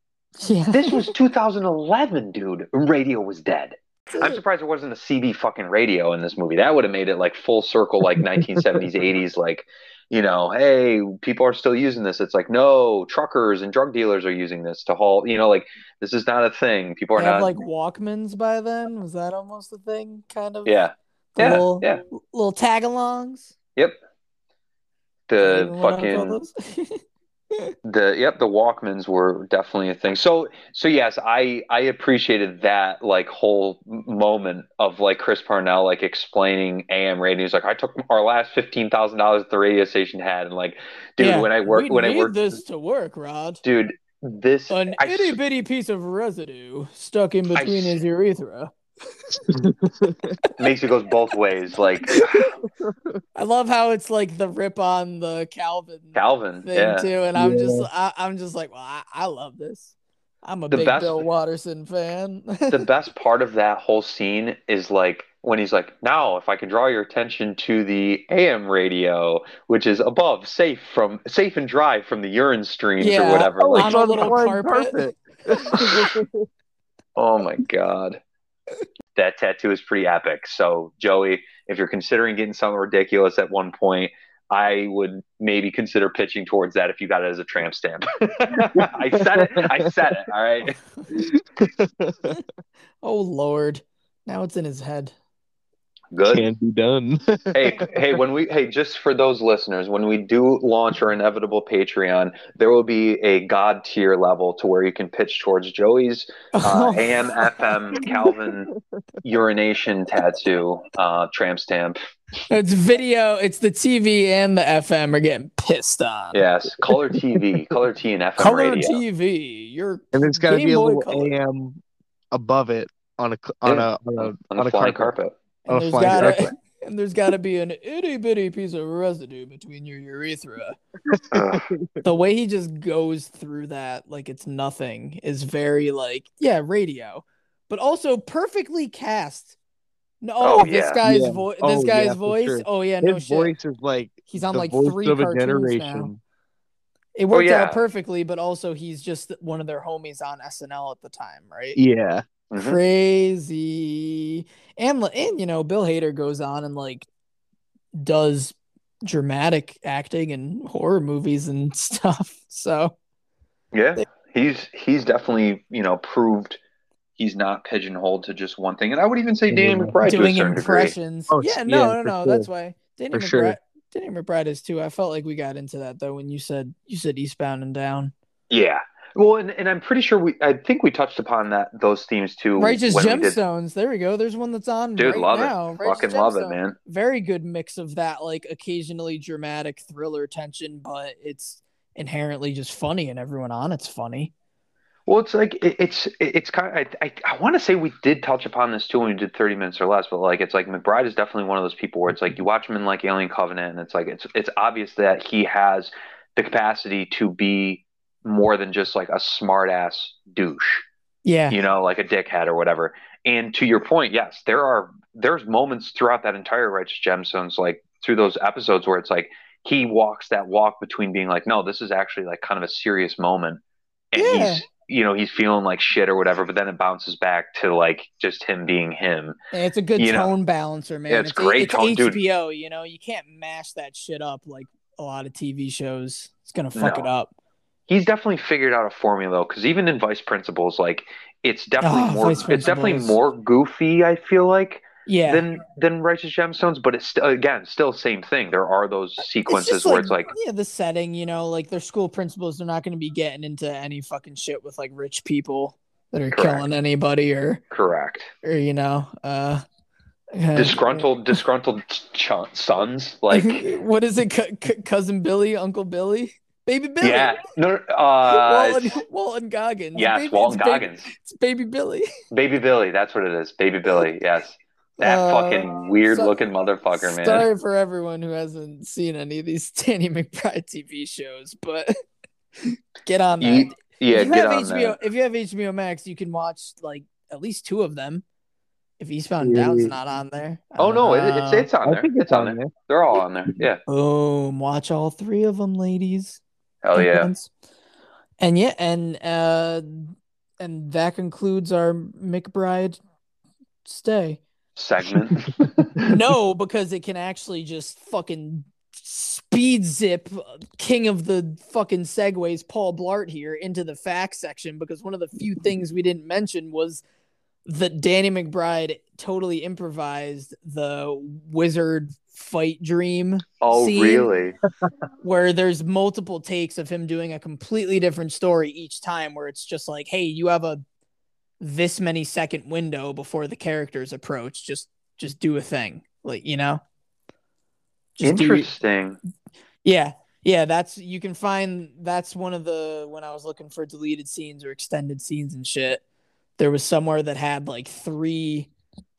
Yeah. This was 2011, dude. Radio was dead. I'm surprised there wasn't a CB fucking radio in this movie. That would have made it like full circle, like 1970s, 80s. Like, you know, hey, people are still using this. It's like, no, truckers and drug dealers are using this to haul. You know, like this is not a thing. People are not. like Walkmans by then. Was that almost a thing? Kind of. yeah, The yeah, little, yeah. Little tag-alongs. Yep. The Anyone wanna call fucking? the yep the walkmans were definitely a thing so so yes i i appreciated that like whole moment of like chris parnell like explaining am radio he's like i took our last $15000 that the radio station had and like dude Yeah, when i work when i need worked this to work, Rod. dude this An I s- itty bitty piece of residue stuck in between s- his urethra. Makes it goes both ways like I love how it's like the rip on the Calvin calvin thing yeah too, and I'm just Yeah. I, I'm just like, well, I, I love this. I'm a The big best- Bill Watterson fan. the best part of that whole scene is like when he's like, now if I can draw your attention to the AM radio, which is above, safe from safe and dry from the urine streams Yeah. or whatever. Oh, Like, on a little carpet. oh my god, that tattoo is pretty epic. So Joey, if you're considering getting something ridiculous at one point. I would maybe consider pitching towards that if you got it as a tramp stamp. I said it. I said it. All right. oh Lord, now it's in his head. Good. Can be done. hey, hey, when we hey, just for those listeners, when we do launch our inevitable Patreon, there will be a god tier level to where you can pitch towards Joey's uh, AM, FM, Calvin urination tattoo, uh, tramp stamp. It's video. It's the TV and the FM are getting pissed on. Yes, color TV, color T and FM Color radio. TV. You're and there's got to be a little Color. AM above it on a on Yeah. a on a, on on the a flying carpet. carpet. On and a there's flying gotta carpet. and there's gotta be an itty bitty piece of residue between your urethra. The way he just goes through that like it's nothing is very like yeah radio, but also perfectly cast. No, Oh, oh, this yeah. guy's Yeah. voice. Oh, This guy's yeah, voice. sure. Oh yeah, no His shit. voice is like He's on like three of a cartoons now. It worked yeah. out perfectly, but also he's just one of their homies on SNL at the time, right? Yeah. Mhm. crazy and and you know bill hader goes on and like does dramatic acting in horror movies and stuff so Yeah, he's he's definitely you know proved he's not pigeonholed to just one thing, and I would even say Danny McBride to doing certain degree. impressions Oh, yeah yeah, no no no sure. that's why danny For mcbride sure. danny mcbride is too i felt like we got into that though when you said you said eastbound and down Yeah. Well, and, and I'm pretty sure we I think we touched upon that those themes too. righteous when we did- gemstones there we go there's one that's on Dude, right love now it. Righteous Fucking love it, man. very good mix of that like occasionally dramatic thriller tension but it's inherently just funny and everyone on it's funny Well, it's like it, it's it- it's kind of I I, I want to say we did touch upon this too when we did 30 minutes or less, but like it's like McBride is definitely one of those people where it's like you watch him in like Alien Covenant, and it's like it's it's obvious that he has the capacity to be more than just like a smart ass douche. Yeah. you know, like a dickhead or whatever. And to your point, yes, there are there's moments throughout that entire Righteous Gemstones, like through those episodes where it's like he walks that walk between being like, no, this is actually like kind of a serious moment, and Yeah. he's you know he's feeling like shit or whatever, but then it bounces back to like just him being him. And It's a good You know. tone balancer, man. Yeah, it's great It's tone, dude. You know, you can't mash that shit up like a lot of TV shows. It's gonna fuck No. it up. He's definitely figured out a formula though, because even in Vice Principals, like it's definitely Oh, more it's definitely more goofy. I feel like Yeah. than than Righteous Gemstones, but it's still again still same thing. There are those sequences just where it's like yeah, the setting, you know, like their school principals, they're not going to be getting into any fucking shit with like rich people that are Correct. killing anybody or correct. or you know, uh, uh, disgruntled disgruntled ch- sons like what is it, C- C- cousin Billy, Uncle Billy, baby Billy, yeah no uh Walton, Walton Goggins, yes baby, walton it's baby- goggins it's baby Billy. baby billy that's what it is baby billy yes that Uh, fucking weird so- looking motherfucker man Sorry for everyone who hasn't seen any of these Danny McBride TV shows, but get on that. You- yeah if you get have on HBO, that if you have HBO Max, you can watch like at least two of them. If Eastbound and Down's Yeah. not on there. I oh no it, it's it's on I there think it's on there they're all on there yeah Boom! Watch all three of them, ladies. Hell yeah Dumplings. And yeah, and uh, and that concludes our McBride stay. segment No, because it can actually just fucking speed zip king of the fucking segways Paul Blart here into the facts section because one of the few things we didn't mention was that Danny McBride totally improvised the wizard fight dream oh really? where there's multiple takes of him doing a completely different story each time where it's just like hey you have a this many second window before the characters approach. Just just do a thing. Like you know? Just do- interesting. Yeah. Yeah that's you can find that's one of the when i was looking for deleted scenes or extended scenes and shit there was somewhere that had like three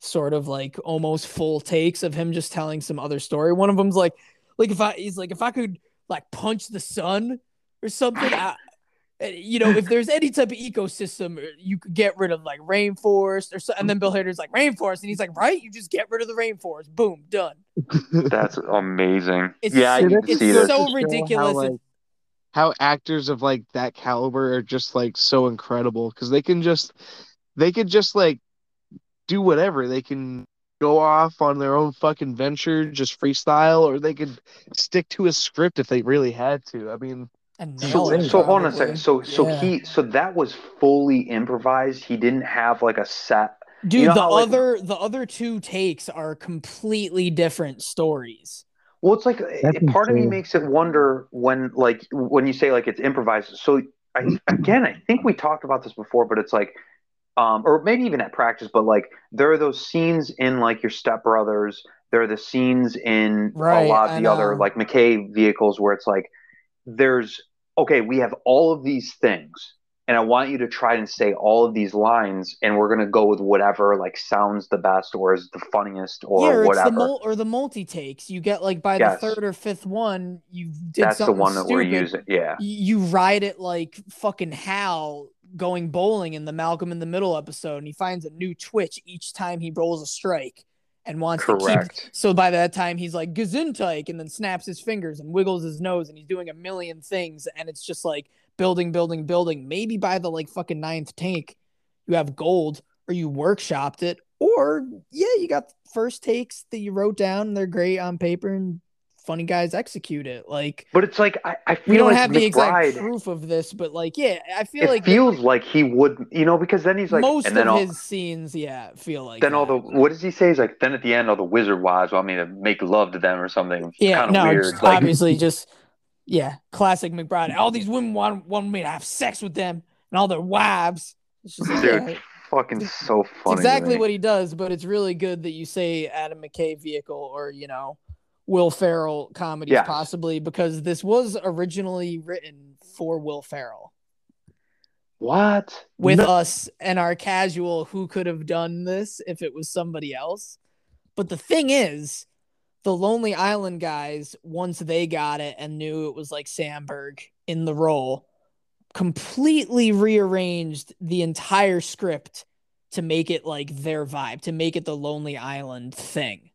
sort of like almost full takes of him just telling some other story. One of them's like like if i he's like if i could like punch the sun or something I, uh, you know if there's any type of ecosystem uh, you could get rid of like rainforest or so and then bill hader's like rainforest and he's like right you just get rid of the rainforest. Boom done. That's amazing. It's yeah so- you it's see so this. How, ridiculous if- like, how actors of like that caliber are just like so incredible because they can just they could just like do whatever they can go off on their own fucking venture just freestyle or they could stick to a script if they really had to i mean and So, it, so hold on a second. So, so Yeah. he, so that was fully improvised. He didn't have like a set. dude you know the how, like- other the other two takes are completely different stories Well, it's like That's it- part of me makes it wonder when, like, when you say like it's improvised. So, I, again, I think we talked about this before, but it's like, um, or maybe even at practice, but like there are those scenes in like your Step Brothers. There are the scenes in Right, a lot I of the other like McKay vehicles where it's like there's okay, we have all of these things, and I want you to try and say all of these lines, and we're gonna go with whatever like sounds the best or is the funniest or yeah, or whatever. the mul- or the multi takes. You get like by Yes. the third or fifth one, you did That's the one that we're using. Yeah. You ride it like fucking Hal going bowling in the Malcolm in the Middle episode, and he finds a new twitch each time he rolls a strike and wants to keep. Correct. So by that time, he's like Gesundheit, and then snaps his fingers and wiggles his nose, and he's doing a million things, and it's just like building, building, building. Maybe by the like fucking ninth tank, you have gold, or you workshopped it, or yeah, you got first takes that you wrote down, and they're great on paper, and funny guys execute it. Like But it's like I, I feel we don't like have the exact proof of this, but like yeah, I feel it like feels like he would, you know, because then he's like, most and then of all, his scenes, yeah, feel like then all the what does he say? He's like, then at the end, all the wizard wives want me to make love to them or something. Yeah, kind of no, weird. just Like, obviously just yeah, classic McBride. All these women want want me to have sex with them and all their wives. It's just like, dude, fucking so funny. to exactly what he does, but it's really good that you say Adam McKay vehicle or you know Will Ferrell comedies possibly because this was originally written for Will Ferrell What? with No- us and our casual who could have done this if it was somebody else. But the thing is, the Lonely Island guys, once they got it and knew it was like Samberg in the role, completely rearranged the entire script to make it like their vibe, to make it the Lonely Island thing,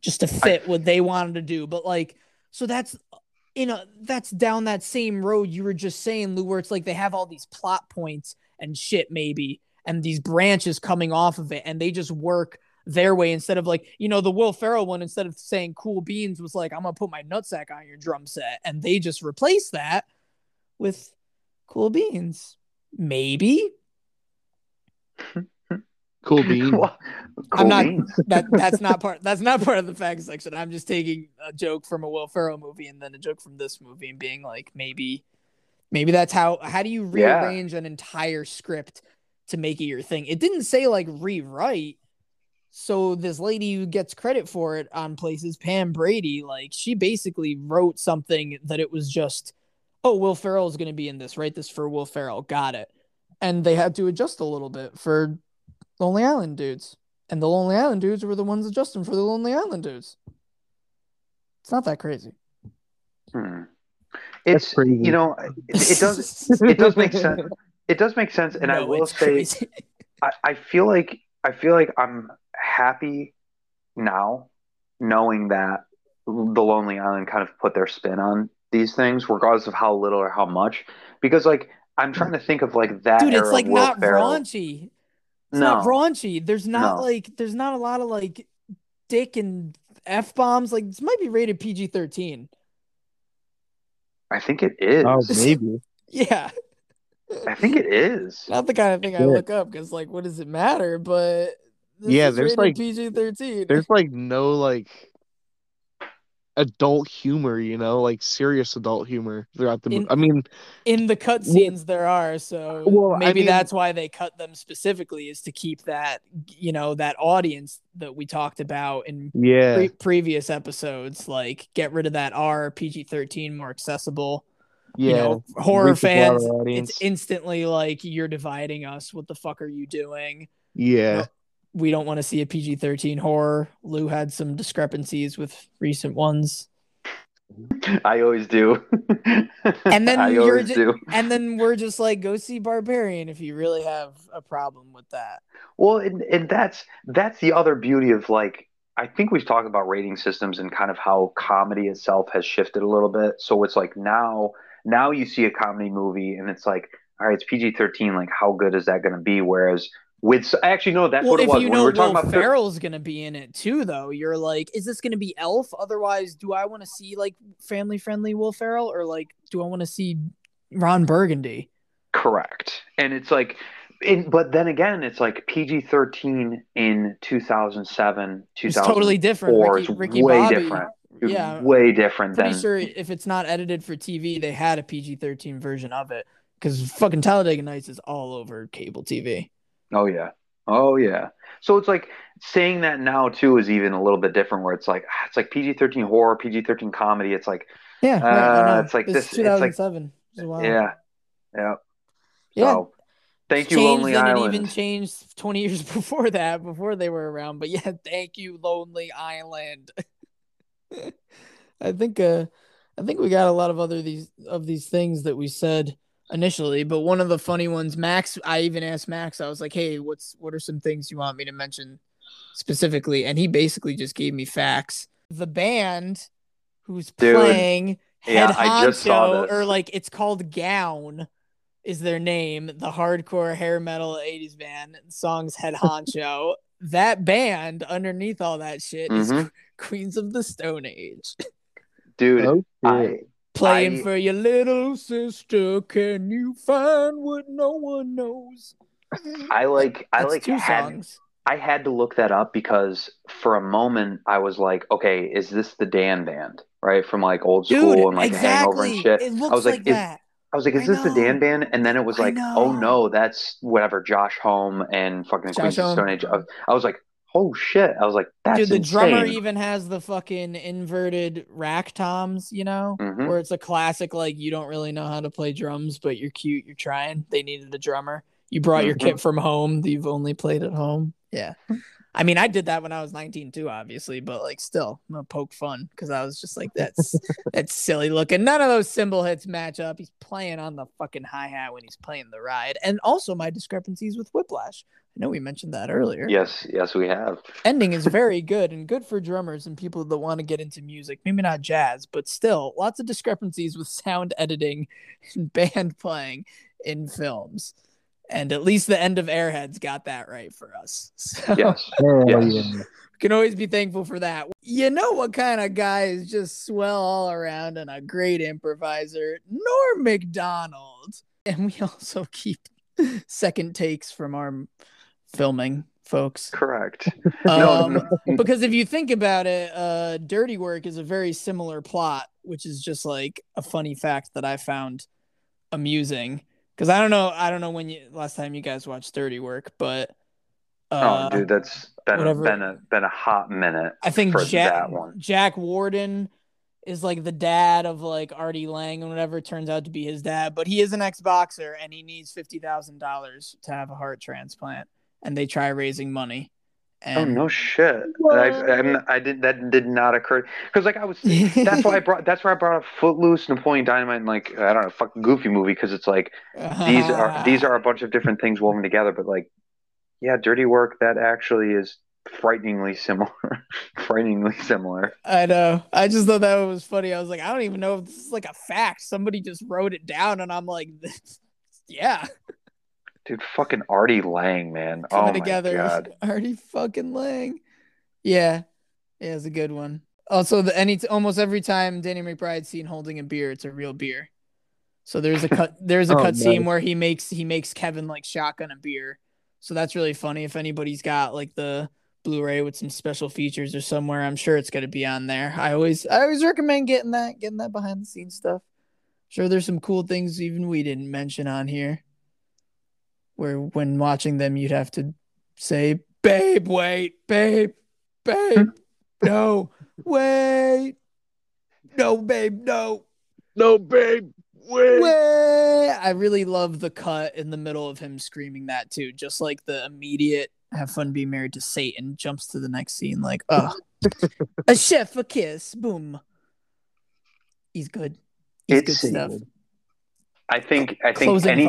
just to fit what they wanted to do. But like, so that's uh, you know that's down that same road you were just saying, Lou, where it's like they have all these plot points and shit maybe, and these branches coming off of it, and they just work their way instead of like you know the Will Ferrell one instead of saying cool beans was like I'm gonna put my nutsack on your drum set and they just replaced that with cool beans maybe Cool bean. Cool I'm not beans. that that's not part that's not part of the fact section I'm just taking a joke from a Will Ferrell movie and then a joke from this movie and being like maybe maybe that's how how do you Yeah. rearrange an entire script to make it your thing it didn't say like rewrite so this lady who gets credit for it on places pam brady like she basically wrote something that it was just oh will ferrell is going to be in this write this for will ferrell got it and they had to adjust a little bit for lonely island dudes and the lonely island dudes were the ones adjusting for the lonely island dudes it's not that crazy Hmm. It's crazy. you know it, it does it does make sense. It does make sense, and I will say. I, I feel like I feel like I'm happy now knowing that the Lonely Island kind of put their spin on these things, regardless of how little or how much. Because like I'm trying to think of like that dude era it's like of Will not Ferrell. raunchy it's No, not raunchy there's not No. like there's not a lot of like dick and f-bombs like this might be rated pg-13 I think it is. Oh, maybe. yeah I think it is. not the kind of thing i look up because like what does it matter but this Yeah, there's, like- pg-13 There's like no like adult humor, you know, like serious adult humor throughout the. mo- In- I mean, in the cutscenes there are so Well, I maybe mean- that's why they cut them specifically is to keep that you know that audience that we talked about in yeah, pre- previous episodes like get rid of that r pg-13 more accessible yeah. you know horror reach a broader fans it's instantly like you're dividing us what the fuck are you doing yeah, we don't want to see a pg-13 horror lou had some discrepancies with recent ones I always do. And then I you're do. and then we're just like go see barbarian if you really have a problem with that Well, and, and that's that's the other beauty of like I think we've talked about rating systems and kind of how comedy itself has shifted a little bit. So it's like now now you see a comedy movie and it's like, all right, it's PG thirteen. Like, how good is that going to be? Whereas with actually no, that's well what it if was you when we know were talking will about. ferrell's gonna be in it too though you're like is this gonna be elf otherwise do i want to see like family friendly will ferrell or like do i want to see ron burgundy Correct. And it's like, in, but then again, it's like PG 13 in 2007, it's totally different ricky, is ricky way bobby different. Yeah Way different pretty than. sure if it's not edited for tv they had a pg-13 version of it because fucking talladega nights is all over cable tv Oh, yeah. Oh, yeah. So it's like saying that now, too, is even a little bit different where it's like, ah, it's like PG 13 horror, PG 13 comedy. It's like, yeah, right, I Uh, know. it's like This this- is it's like- 2007 as well. yeah. Yeah. Yeah. So thank It's you, changed Lonely and Island. It even changed 20 years before that, before they were around. But yeah, thank you, Lonely Island. I think uh I think we got a lot of other these of these things that we said initially, but one of the funny ones, Max, I even asked Max, I was like, Hey, what's what are some things you want me to mention specifically? And he basically just gave me facts. The band who's Dude, playing yeah, Head I just saw Honcho, this. or like it's called Gown is their name, the hardcore hair metal 80s band. The song's Head Honcho. that band underneath all that shit is Mhm. Queens of the Stone Age. Dude, Oh, I, shit. Playing I- for your little sister, can you find what no one knows? I like, I That's like two had, songs. I had to look that up because for a moment I was like, okay, is this the Dan band, right? From like old school Dude, and like Hangover and shit. It I was like, like is, that. I was like, is I this the Dan band? And then it was I like, oh no, that's whatever Josh Homme and fucking Josh Queens of. Stone Age. I was like, oh shit. I was like, that's Dude, the insane. drummer even has the fucking inverted rack toms, you know, Mhm. where it's a classic, like, you don't really know how to play drums, but you're cute, you're trying. They needed a drummer. You brought your Mhm. kit from home that you've only played at home. Yeah. I mean, I did that when I was 19 too, obviously, but like still, I'm gonna poke fun because I was just like, that's that's silly looking. None of those cymbal hits match up. He's playing on the fucking hi hat when he's playing the ride, and also my discrepancies with Whiplash. I know we mentioned that earlier. Yes, yes, we have. Ending is very good and good for drummers and people that want to get into music. Maybe not jazz, but still, lots of discrepancies with sound editing and band playing in films and at least the end of Airheads got that right for us. So Yes. Oh, Yes. we can always be thankful for that. You know what kind of guy is just swell all around and a great improviser? Norm Macdonald. And we also keep second takes from our filming, folks. Correct. No, Um, because if you think about it, uh, Dirty Work is a very similar plot, which is just like a funny fact that I found amusing. Because I don't know, I don't know when you last time you guys watched Dirty Work, but uh, oh, dude, that's been a, whatever- been a been a hot minute. I think for Jack that one. Jack Warden is like the dad of like Artie Lange and whatever turns out to be his dad, but he is an ex boxer and he needs fifty thousand dollars to have a heart transplant, and they try raising money. Oh no shit! I, I'm, I did that did not occur because like I was that's why I brought that's why I brought up Footloose, Napoleon Dynamite, and like I don't know, fucking Goofy movie because it's like these are these are a bunch of different things woven together, but like yeah, Dirty Work that actually is frighteningly similar, frighteningly similar. I know. I just thought that was funny. I was like, I don't even know if this is like a fact. Somebody just wrote it down, and I'm like, yeah, Dude, fucking Artie Lange, man. coming oh my together. god. Artie fucking Lange. Yeah, yeah, it's a good one. Also, the any almost every time Danny McBride's seen holding a beer, it's a real beer. So there's a cut. There's a Oh, cut scene where he makes he makes Kevin like shotgun a beer. So that's really funny. If anybody's got like the Blu-ray with some special features or somewhere, I'm sure it's gonna be on there. I always I always recommend getting that, getting that behind the scenes stuff. Sure, there's some cool things even we didn't mention on here. Where when watching them, you'd have to say, "Babe, wait, babe, babe, no, wait, no, babe, no." No, babe. Wait. Way. I really love the cut in the middle of him screaming that too. Just like the immediate have fun being married to Satan jumps to the next scene like, oh, a chef, a kiss, boom. He's good. He's It's- good stuff. I think I think Closing any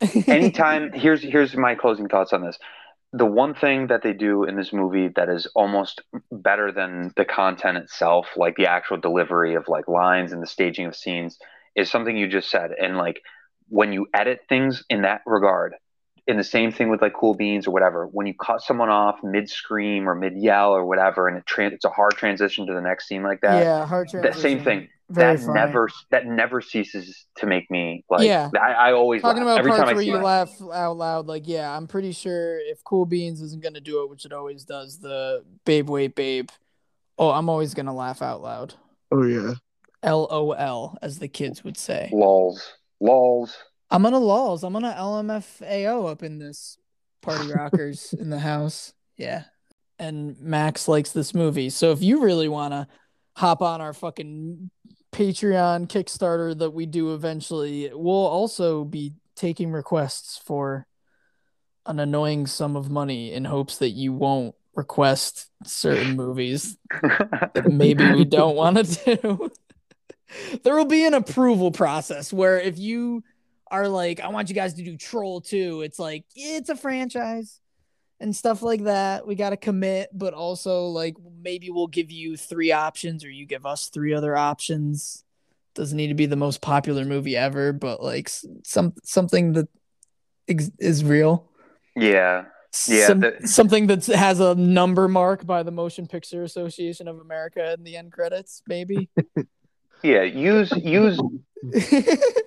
anytime here's here's my closing thoughts on this. The one thing that they do in this movie that is almost better than the content itself, like the actual delivery of like lines and the staging of scenes, is something you just said. And like when you edit things in that regard, in the same thing with like Cool Beans or whatever, when you cut someone off mid scream or mid yell or whatever, and it tra- it's a hard transition to the next scene like that. yeah, hard That same thing. Very that funny. never that never ceases to make me like. Yeah. I, I always talking laugh. about every parts time I where see you it. laugh out loud like yeah i'm pretty sure if cool beans isn't going to do it which it always does the babe wait babe oh i'm always going to laugh out loud Oh yeah. lol as the kids would say Lols. Lols. i'm gonna lols i'm gonna lmfao up in this party rockers in the house yeah and max likes this movie so if you really want to hop on our fucking patreon kickstarter that we do eventually we'll also be taking requests for an annoying sum of money in hopes that you won't request certain movies that maybe we don't want to do. there will be an approval process where if you are like, I want you guys to do Troll 2, it's like, it's a franchise and stuff like that. We got to commit, but also like maybe we'll give you three options or you give us three other options. Doesn't need to be the most popular movie ever, but like some something that ex- is real. yeah. Yeah, Some- the- something that has a number mark by the Motion Picture Association of America in the end credits, maybe. Yeah. Use use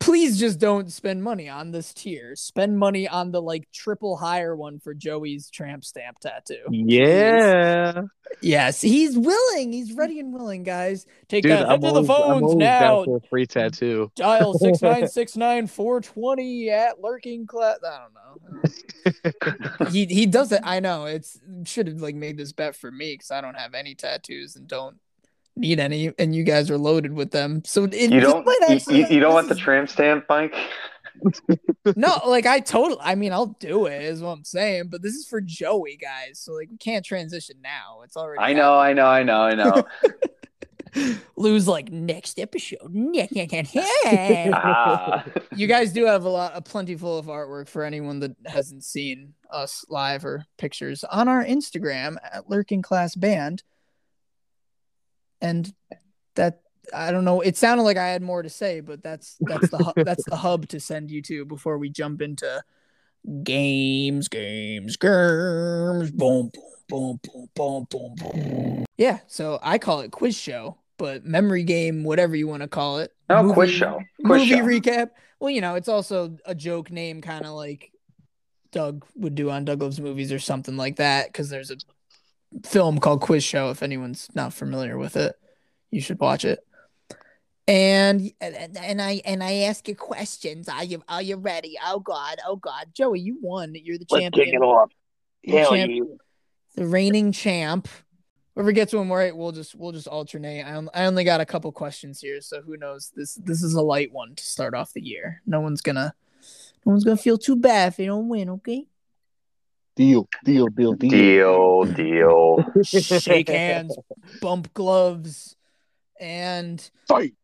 Please just don't spend money on this tier. Spend money on the like triple higher one for Joey's tramp stamp tattoo. Yeah. Yes, he's willing. He's ready and willing, guys. Take Dude, that. Head to the phones now. down for a free tattoo. Dial six nine six nine four twenty at lurking class. I don't know. he he does it. I know. It's should have like made this bet for me because I don't have any tattoos and don't need any, and you guys are loaded with them. So it, you don't you, actually- you, you don't want the tram stamp, Mike? No, like I totally. I mean, I'll do it. Is what I'm saying. But this is for Joey, guys. So like, we can't transition now. It's already. I know, I know, I know, I know. Lose like next episode. ah, you guys do have a lot, a plentiful of artwork for anyone that hasn't seen us live or pictures on our Instagram at Lurking Class Band. And that I don't know. It sounded like I had more to say, but that's that's the hu- that's the hub to send you to before we jump into games, games, games. Boom, boom, boom, boom, boom, boom. Yeah, so I call it quiz show, but memory game, whatever you want to call it. Oh, no Movie- quiz show. Quiz movie show. recap. Well, you know, it's also a joke name, kind of like Doug would do on Doug Loves Movies or something like that, because there's a film called Quiz Show. If anyone's not familiar with it, you should watch it. And and, and I and I ask you questions. Are you are you ready? Oh God, oh God, Joey, you won. You're the champion, off. You're champ- the reigning champ. Whoever gets one right, we'll just we'll just alternate. I, on- I only got a couple questions here, so who knows? This this is a light one to start off the year. No one's gonna no one's gonna feel too bad if they don't win. Okay, Deal, deal, deal, deal. Deal, deal. shake hands, bump gloves, and Fight.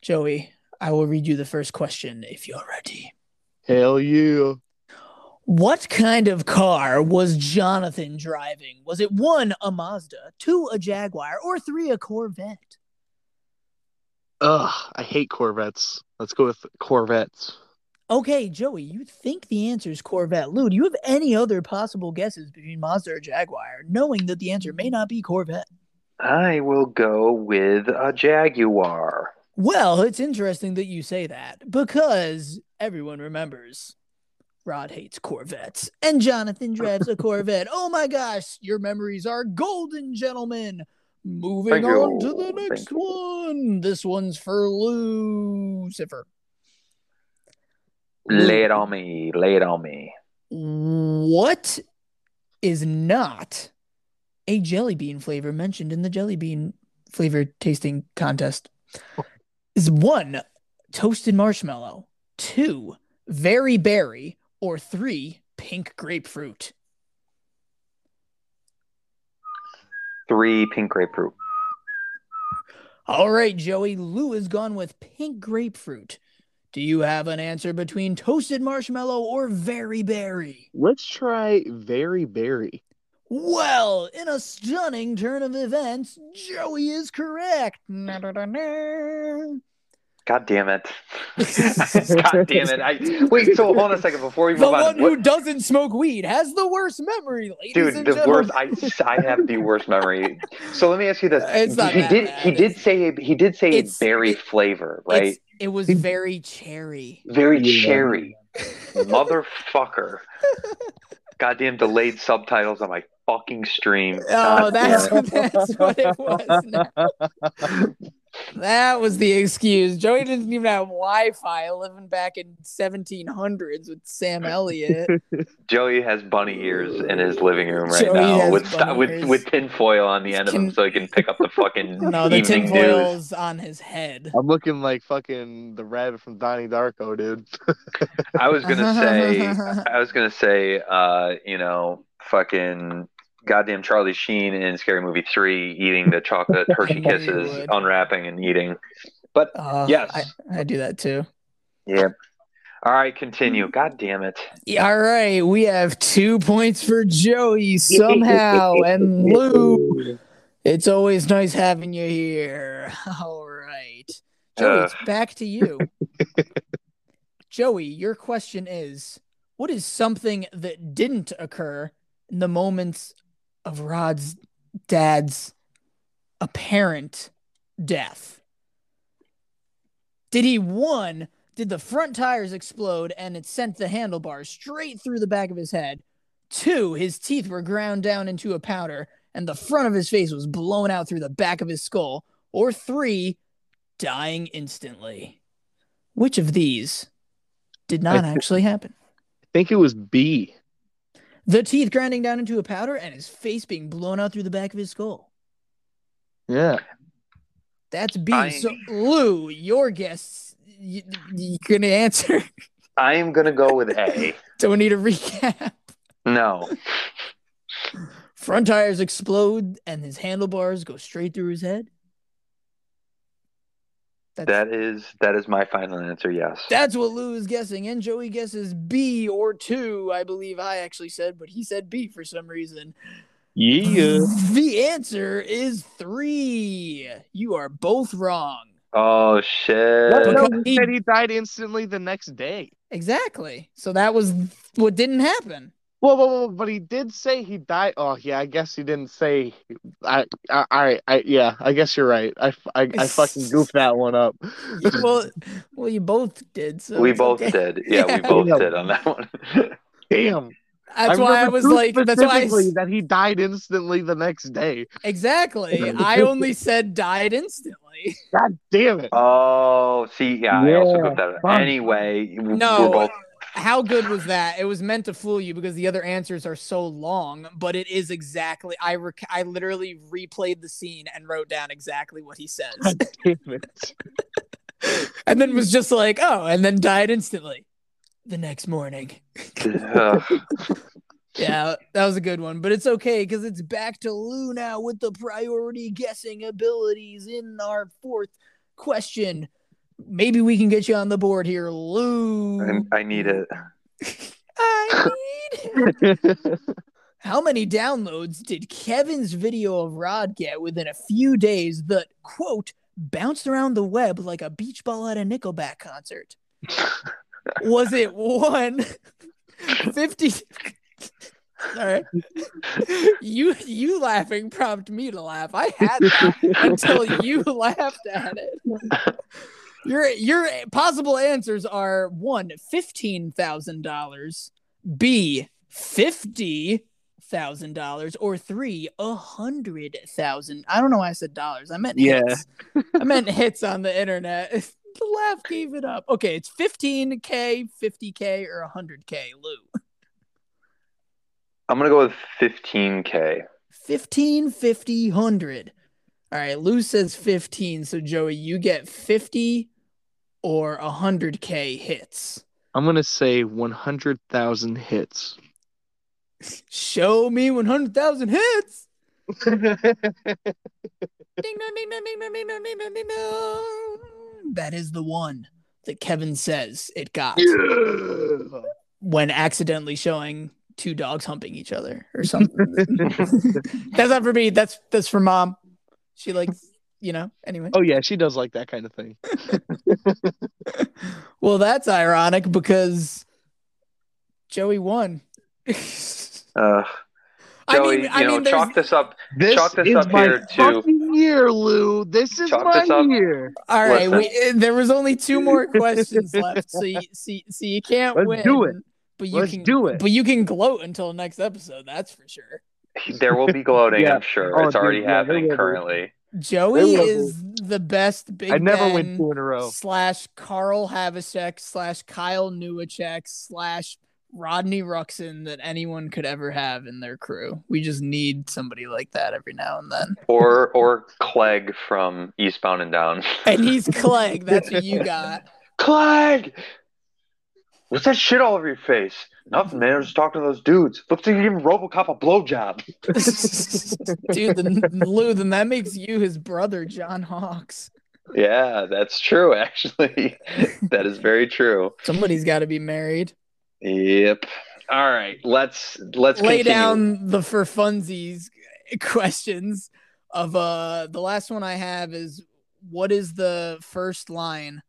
Joey. I will read you the first question if you're ready. Hell yeah. What kind of car was Jonathan driving? Was it one, a Mazda, two, a Jaguar, or three, a Corvette? Ugh, I hate Corvettes. Let's go with Corvettes. Okay, Joey, you think the answer is Corvette. Lou, do you have any other possible guesses between Mazda or Jaguar, knowing that the answer may not be Corvette? I will go with a Jaguar. Well, it's interesting that you say that because everyone remembers Rod hates Corvettes and Jonathan drives a Corvette. Oh my gosh, your memories are golden, gentlemen. Moving Thank you. on to the Thank next you. one. This one's for Lucifer. Lay it on me. Lay it on me. What is not a jelly bean flavor mentioned in the jelly bean flavor tasting contest? Is one toasted marshmallow, two very berry, or three pink grapefruit? Three pink grapefruit. All right, Joey, Lou has gone with pink grapefruit. Do you have an answer between toasted marshmallow or very berry? Let's try very berry. Well, in a stunning turn of events, Joey is correct. Na-da-da-na. God damn it. God damn it. I, wait, so hold on a second before we move The on. one What- who doesn't smoke weed has the worst memory, ladies Dude, and the gentlemen. worst. I, I have the worst memory. So let me ask you this: It's not he that did bad. he did say he did say it's- berry it- flavor, right? It's- it was very cherry. Very Yeah. cherry, motherfucker. Goddamn delayed subtitles on my fucking stream. Oh, God that's that's what it was. now. That was the excuse. Joey didn't even have Wi-Fi living back in 1700s with Sam Elliott. Joey has bunny ears in his living room right Joey now with st- bunny with ears. with tinfoil on the end of Can- them so he can pick up the fucking No, the evening news. tinfoil's on his head. I'm looking like fucking the rabbit from Donnie Darko, dude. I was gonna say, I was gonna say, uh, you know, fucking goddamn Charlie Sheen in Scary Movie Three, eating the chocolate Hershey Kisses, unwrapping and eating. But Uh, Yes. I, I do that too. yeah, all right, continue. God damn it! All right, we have two points for Joey somehow, and Lou. It's always nice having you here. All right, Joey, it's back to you. Joey, your question is: What is something that didn't occur in the moments of Rod's dad's apparent death? Did he one? Did the front tires explode and it sent the handlebars straight through the back of his head? Two, his teeth were ground down into a powder and the front of his face was blown out through the back of his skull. Or three, dying instantly. Which of these did not I thi- actually happen? I think it was B. The teeth grinding down into a powder and his face being blown out through the back of his skull. Yeah. That's B. I- So, Lou, your guess, you, you gonna answer? I am gonna go with A. Do we need a recap? No. Front tires explode and his handlebars go straight through his head. That's, That is that is my final answer. Yes. that's what Lou is guessing, and Joey guesses B or two. I believe I actually said, but he said B for some reason. Yeah. The answer is three. You are both wrong. Oh shit. Because No, he he- said he died instantly the next day. Exactly. So that was what didn't happen. Well, well, well, but he did say he died. Oh, yeah. I guess he didn't say. I, I, I, I yeah. I guess you're right. I, I, I fucking goofed that one up. well, well, you both did. So we both okay. did. Yeah, we both Yeah. did on that one. Damn. That's why I was like, that's why I, specifically that he died instantly the next day. exactly. I only said died instantly. God damn it. oh, see, yeah, I also Yeah, got that. fuck. Anyway, No. we're both How good was that? It was meant to fool you because the other answers are so long, but it is exactly. I rec- I literally replayed the scene and wrote down exactly what he says, God damn it. and then was just like, oh, and then died instantly the next morning. Ugh. Yeah, that was a good one, but it's okay because it's back to Lou now with the priority guessing abilities in our fourth question. Maybe we can get you on the board here, Lou. I, I need it. I need it. How many downloads did Kevin's video of Rod get within a few days that, quote, bounced around the web like a beach ball at a Nickelback concert? Was it one, 50? Sorry. You you laughing prompted me to laugh. I had that until you laughed at it. Your your possible answers are one, fifteen thousand dollars, B, fifty thousand dollars, or three, a hundred thousand. I don't know why I said dollars. I meant Yeah. hits. I meant hits on the internet. The laugh gave it up. Okay, it's fifteen k, fifty k, or hundred k. Lou, I'm gonna go with 15k. 15, 50, 100. All right, Lou says 15. So, Joey, you get 50 or 100K hits. I'm gonna say 100,000 hits. Show me 100,000 hits. Ding, dong, ding, dong, ding, dong. That is the one that Kevin says it got when accidentally showing two dogs humping each other or something. that's not for me. That's that's for mom. She likes, you know. Anyway. oh yeah, she does like that kind of thing. Well, that's ironic because Joey won. Uh, I Joey, mean, I you know, mean, chalk this up. This Chalk this is up my here to- fucking year, Lou. This is Chalk my this up- year. all right. We, uh, there was only two more questions left, so you, so, so you can't Let's win. do it. But you Let's can do it. But you can gloat until next episode. That's for sure. There will be gloating, Yeah. I'm sure. Oh, it's already yeah, happening will currently. Joey is the best Big I never Ben win two in a row. slash Karl Hevacheck slash Kyle Newacheck slash Rodney Ruxin that anyone could ever have in their crew. We just need somebody like that every now and then. Or or Clegg from Eastbound and Down. And he's Clegg. That's what you got. Clegg! What's that shit all over your face? Nothing, man. I was just talking to those dudes. Looks like you're giving Robocop a blowjob. Dude, then Lou, then that makes you his brother, John Hawkes. Yeah, that's true, actually. that is very true. Somebody's got to be married. Yep. All right, let's let's Lay continue. down the for funsies questions of uh the last one I have is what is the first line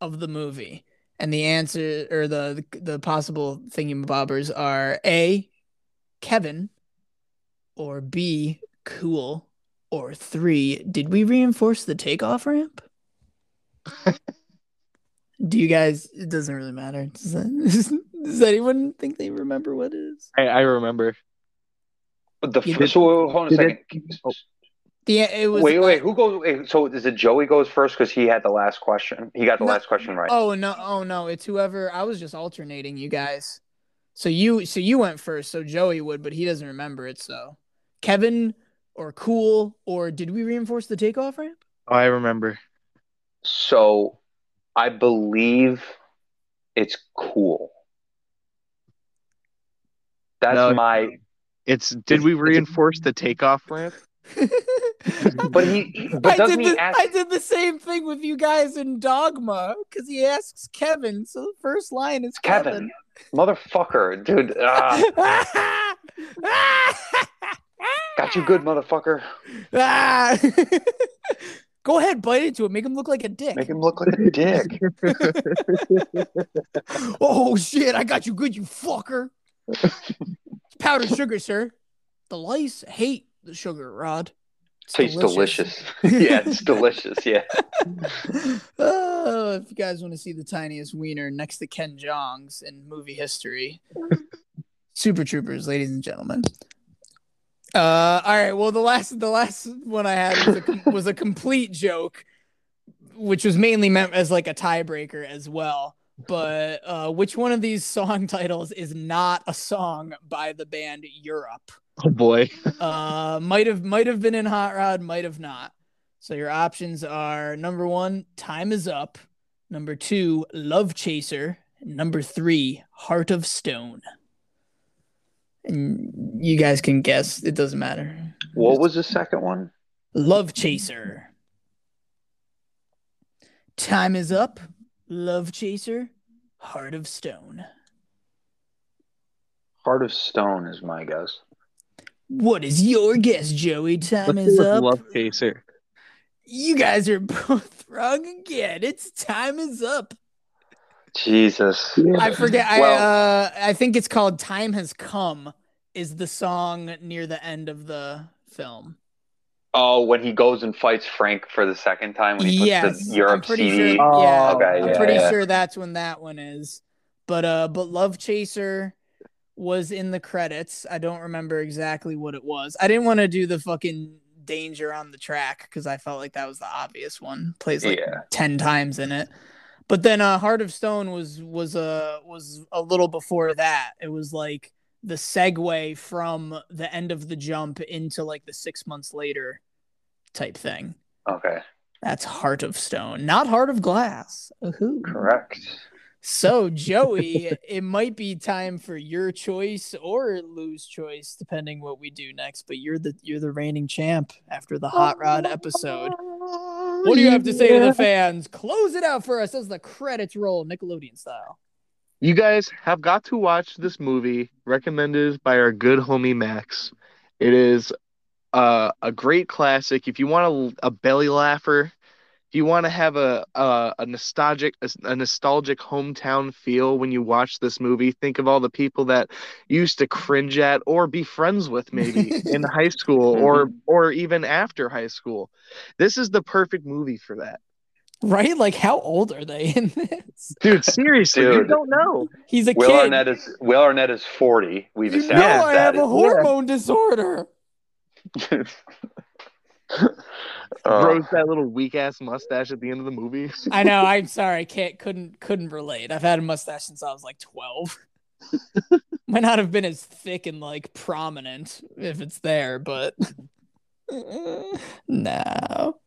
of the movie? And the answer or the the, the possible thingamabobbers are A, Kevin, or B, cool, or three, did we reinforce the takeoff ramp? Do you guys? It doesn't really matter. Does, that, does anyone think they remember what it is? I, I remember. But the You f- did- so hold on a did it- second. oh. The it was Wait, wait. Who goes? Wait, so is it Joey goes first because he had the last question? He got the No. last question right. Oh no! Oh no! It's whoever. I was just alternating you guys. So you, so you went first. So Joey would, but he doesn't remember it. So Kevin or Cool or did we reinforce the takeoff ramp? Oh, I remember. So I believe It's cool. That's No. my. It's did It's- we it's reinforce the takeoff ramp? But he. But I did, he the, ask? I did the same thing with you guys in Dogma because he asks Kevin. So the first line is Kevin, motherfucker, dude. Ah, got you good, motherfucker. Ah. Go ahead, bite into it. Make him look like a dick. Make him look like a dick. Oh shit! I got you good, you fucker. Powdered sugar, sir. The lice hate the sugar, Rod. Tastes delicious. yeah, it's delicious. Yeah. oh, if you guys want to see the tiniest wiener next to Ken Jeong's in movie history, Super Troopers, ladies and gentlemen. Uh, all right. Well, the last the last one I had was a, was a complete joke, which was mainly meant as like a tiebreaker as well. But uh, which one of these song titles is not a song by the band Europe? Oh boy. Uh, might have might have been in Hot Rod, might have not. So your options are number one, Time is Up. Number two, Love Chaser. Number three, Heart of Stone. And you guys can guess. It doesn't matter. What was the second one? Love Chaser. Time is Up. Love Chaser. Heart of Stone. Heart of Stone is my guess. What is your guess, Joey? Time Let's is go up. Love Chaser. You guys are both wrong again. It's time is up. Jesus. I forget. I uh, I think it's called "Time Has Come." Is the song near the end of the film? Oh, when he goes and fights Frank for the second time when he puts Yes, the I'm Europe pretty CD. sure. Oh, yeah, okay, I'm yeah, pretty yeah. sure that's when that one is. But uh, but Love Chaser was in the credits. I don't remember exactly what it was. I didn't want to do the fucking danger on the track because I felt like that was the obvious one. Plays like Yeah. ten times in it. But then uh, Heart of Stone was was a was a little before that. It was like the segue from the end of the jump into like the six months later type thing. Okay, That's Heart of Stone, not Heart of Glass. Ooh. correct. So, Joey, it might be time for your choice or Lou's choice, depending what we do next. But you're the you're the reigning champ after the Hot Rod episode. What do you have to say to the fans? Close it out for us as the credits roll, Nickelodeon style. You guys have got to watch this movie recommended by our good homie Max. It is uh, a great classic. If you want a, a belly laugher, if you want to have a, a a nostalgic a, a nostalgic hometown feel when you watch this movie, think of all the people that used to cringe at or be friends with maybe in high school or mm-hmm. or even after high school. This is the perfect movie for that. Right? Like, how old are they in this? Dude, seriously, you don't know. He's a Will kid. Arnett is Will Arnett is forty. We've you know established I that. have a hormone disorder. Uh, Grows that little weak ass mustache at the end of the movie. I know. I'm sorry. I can't couldn't couldn't relate. I've had a mustache since I was like 12. Might not have been as thick and like prominent if it's there, but no.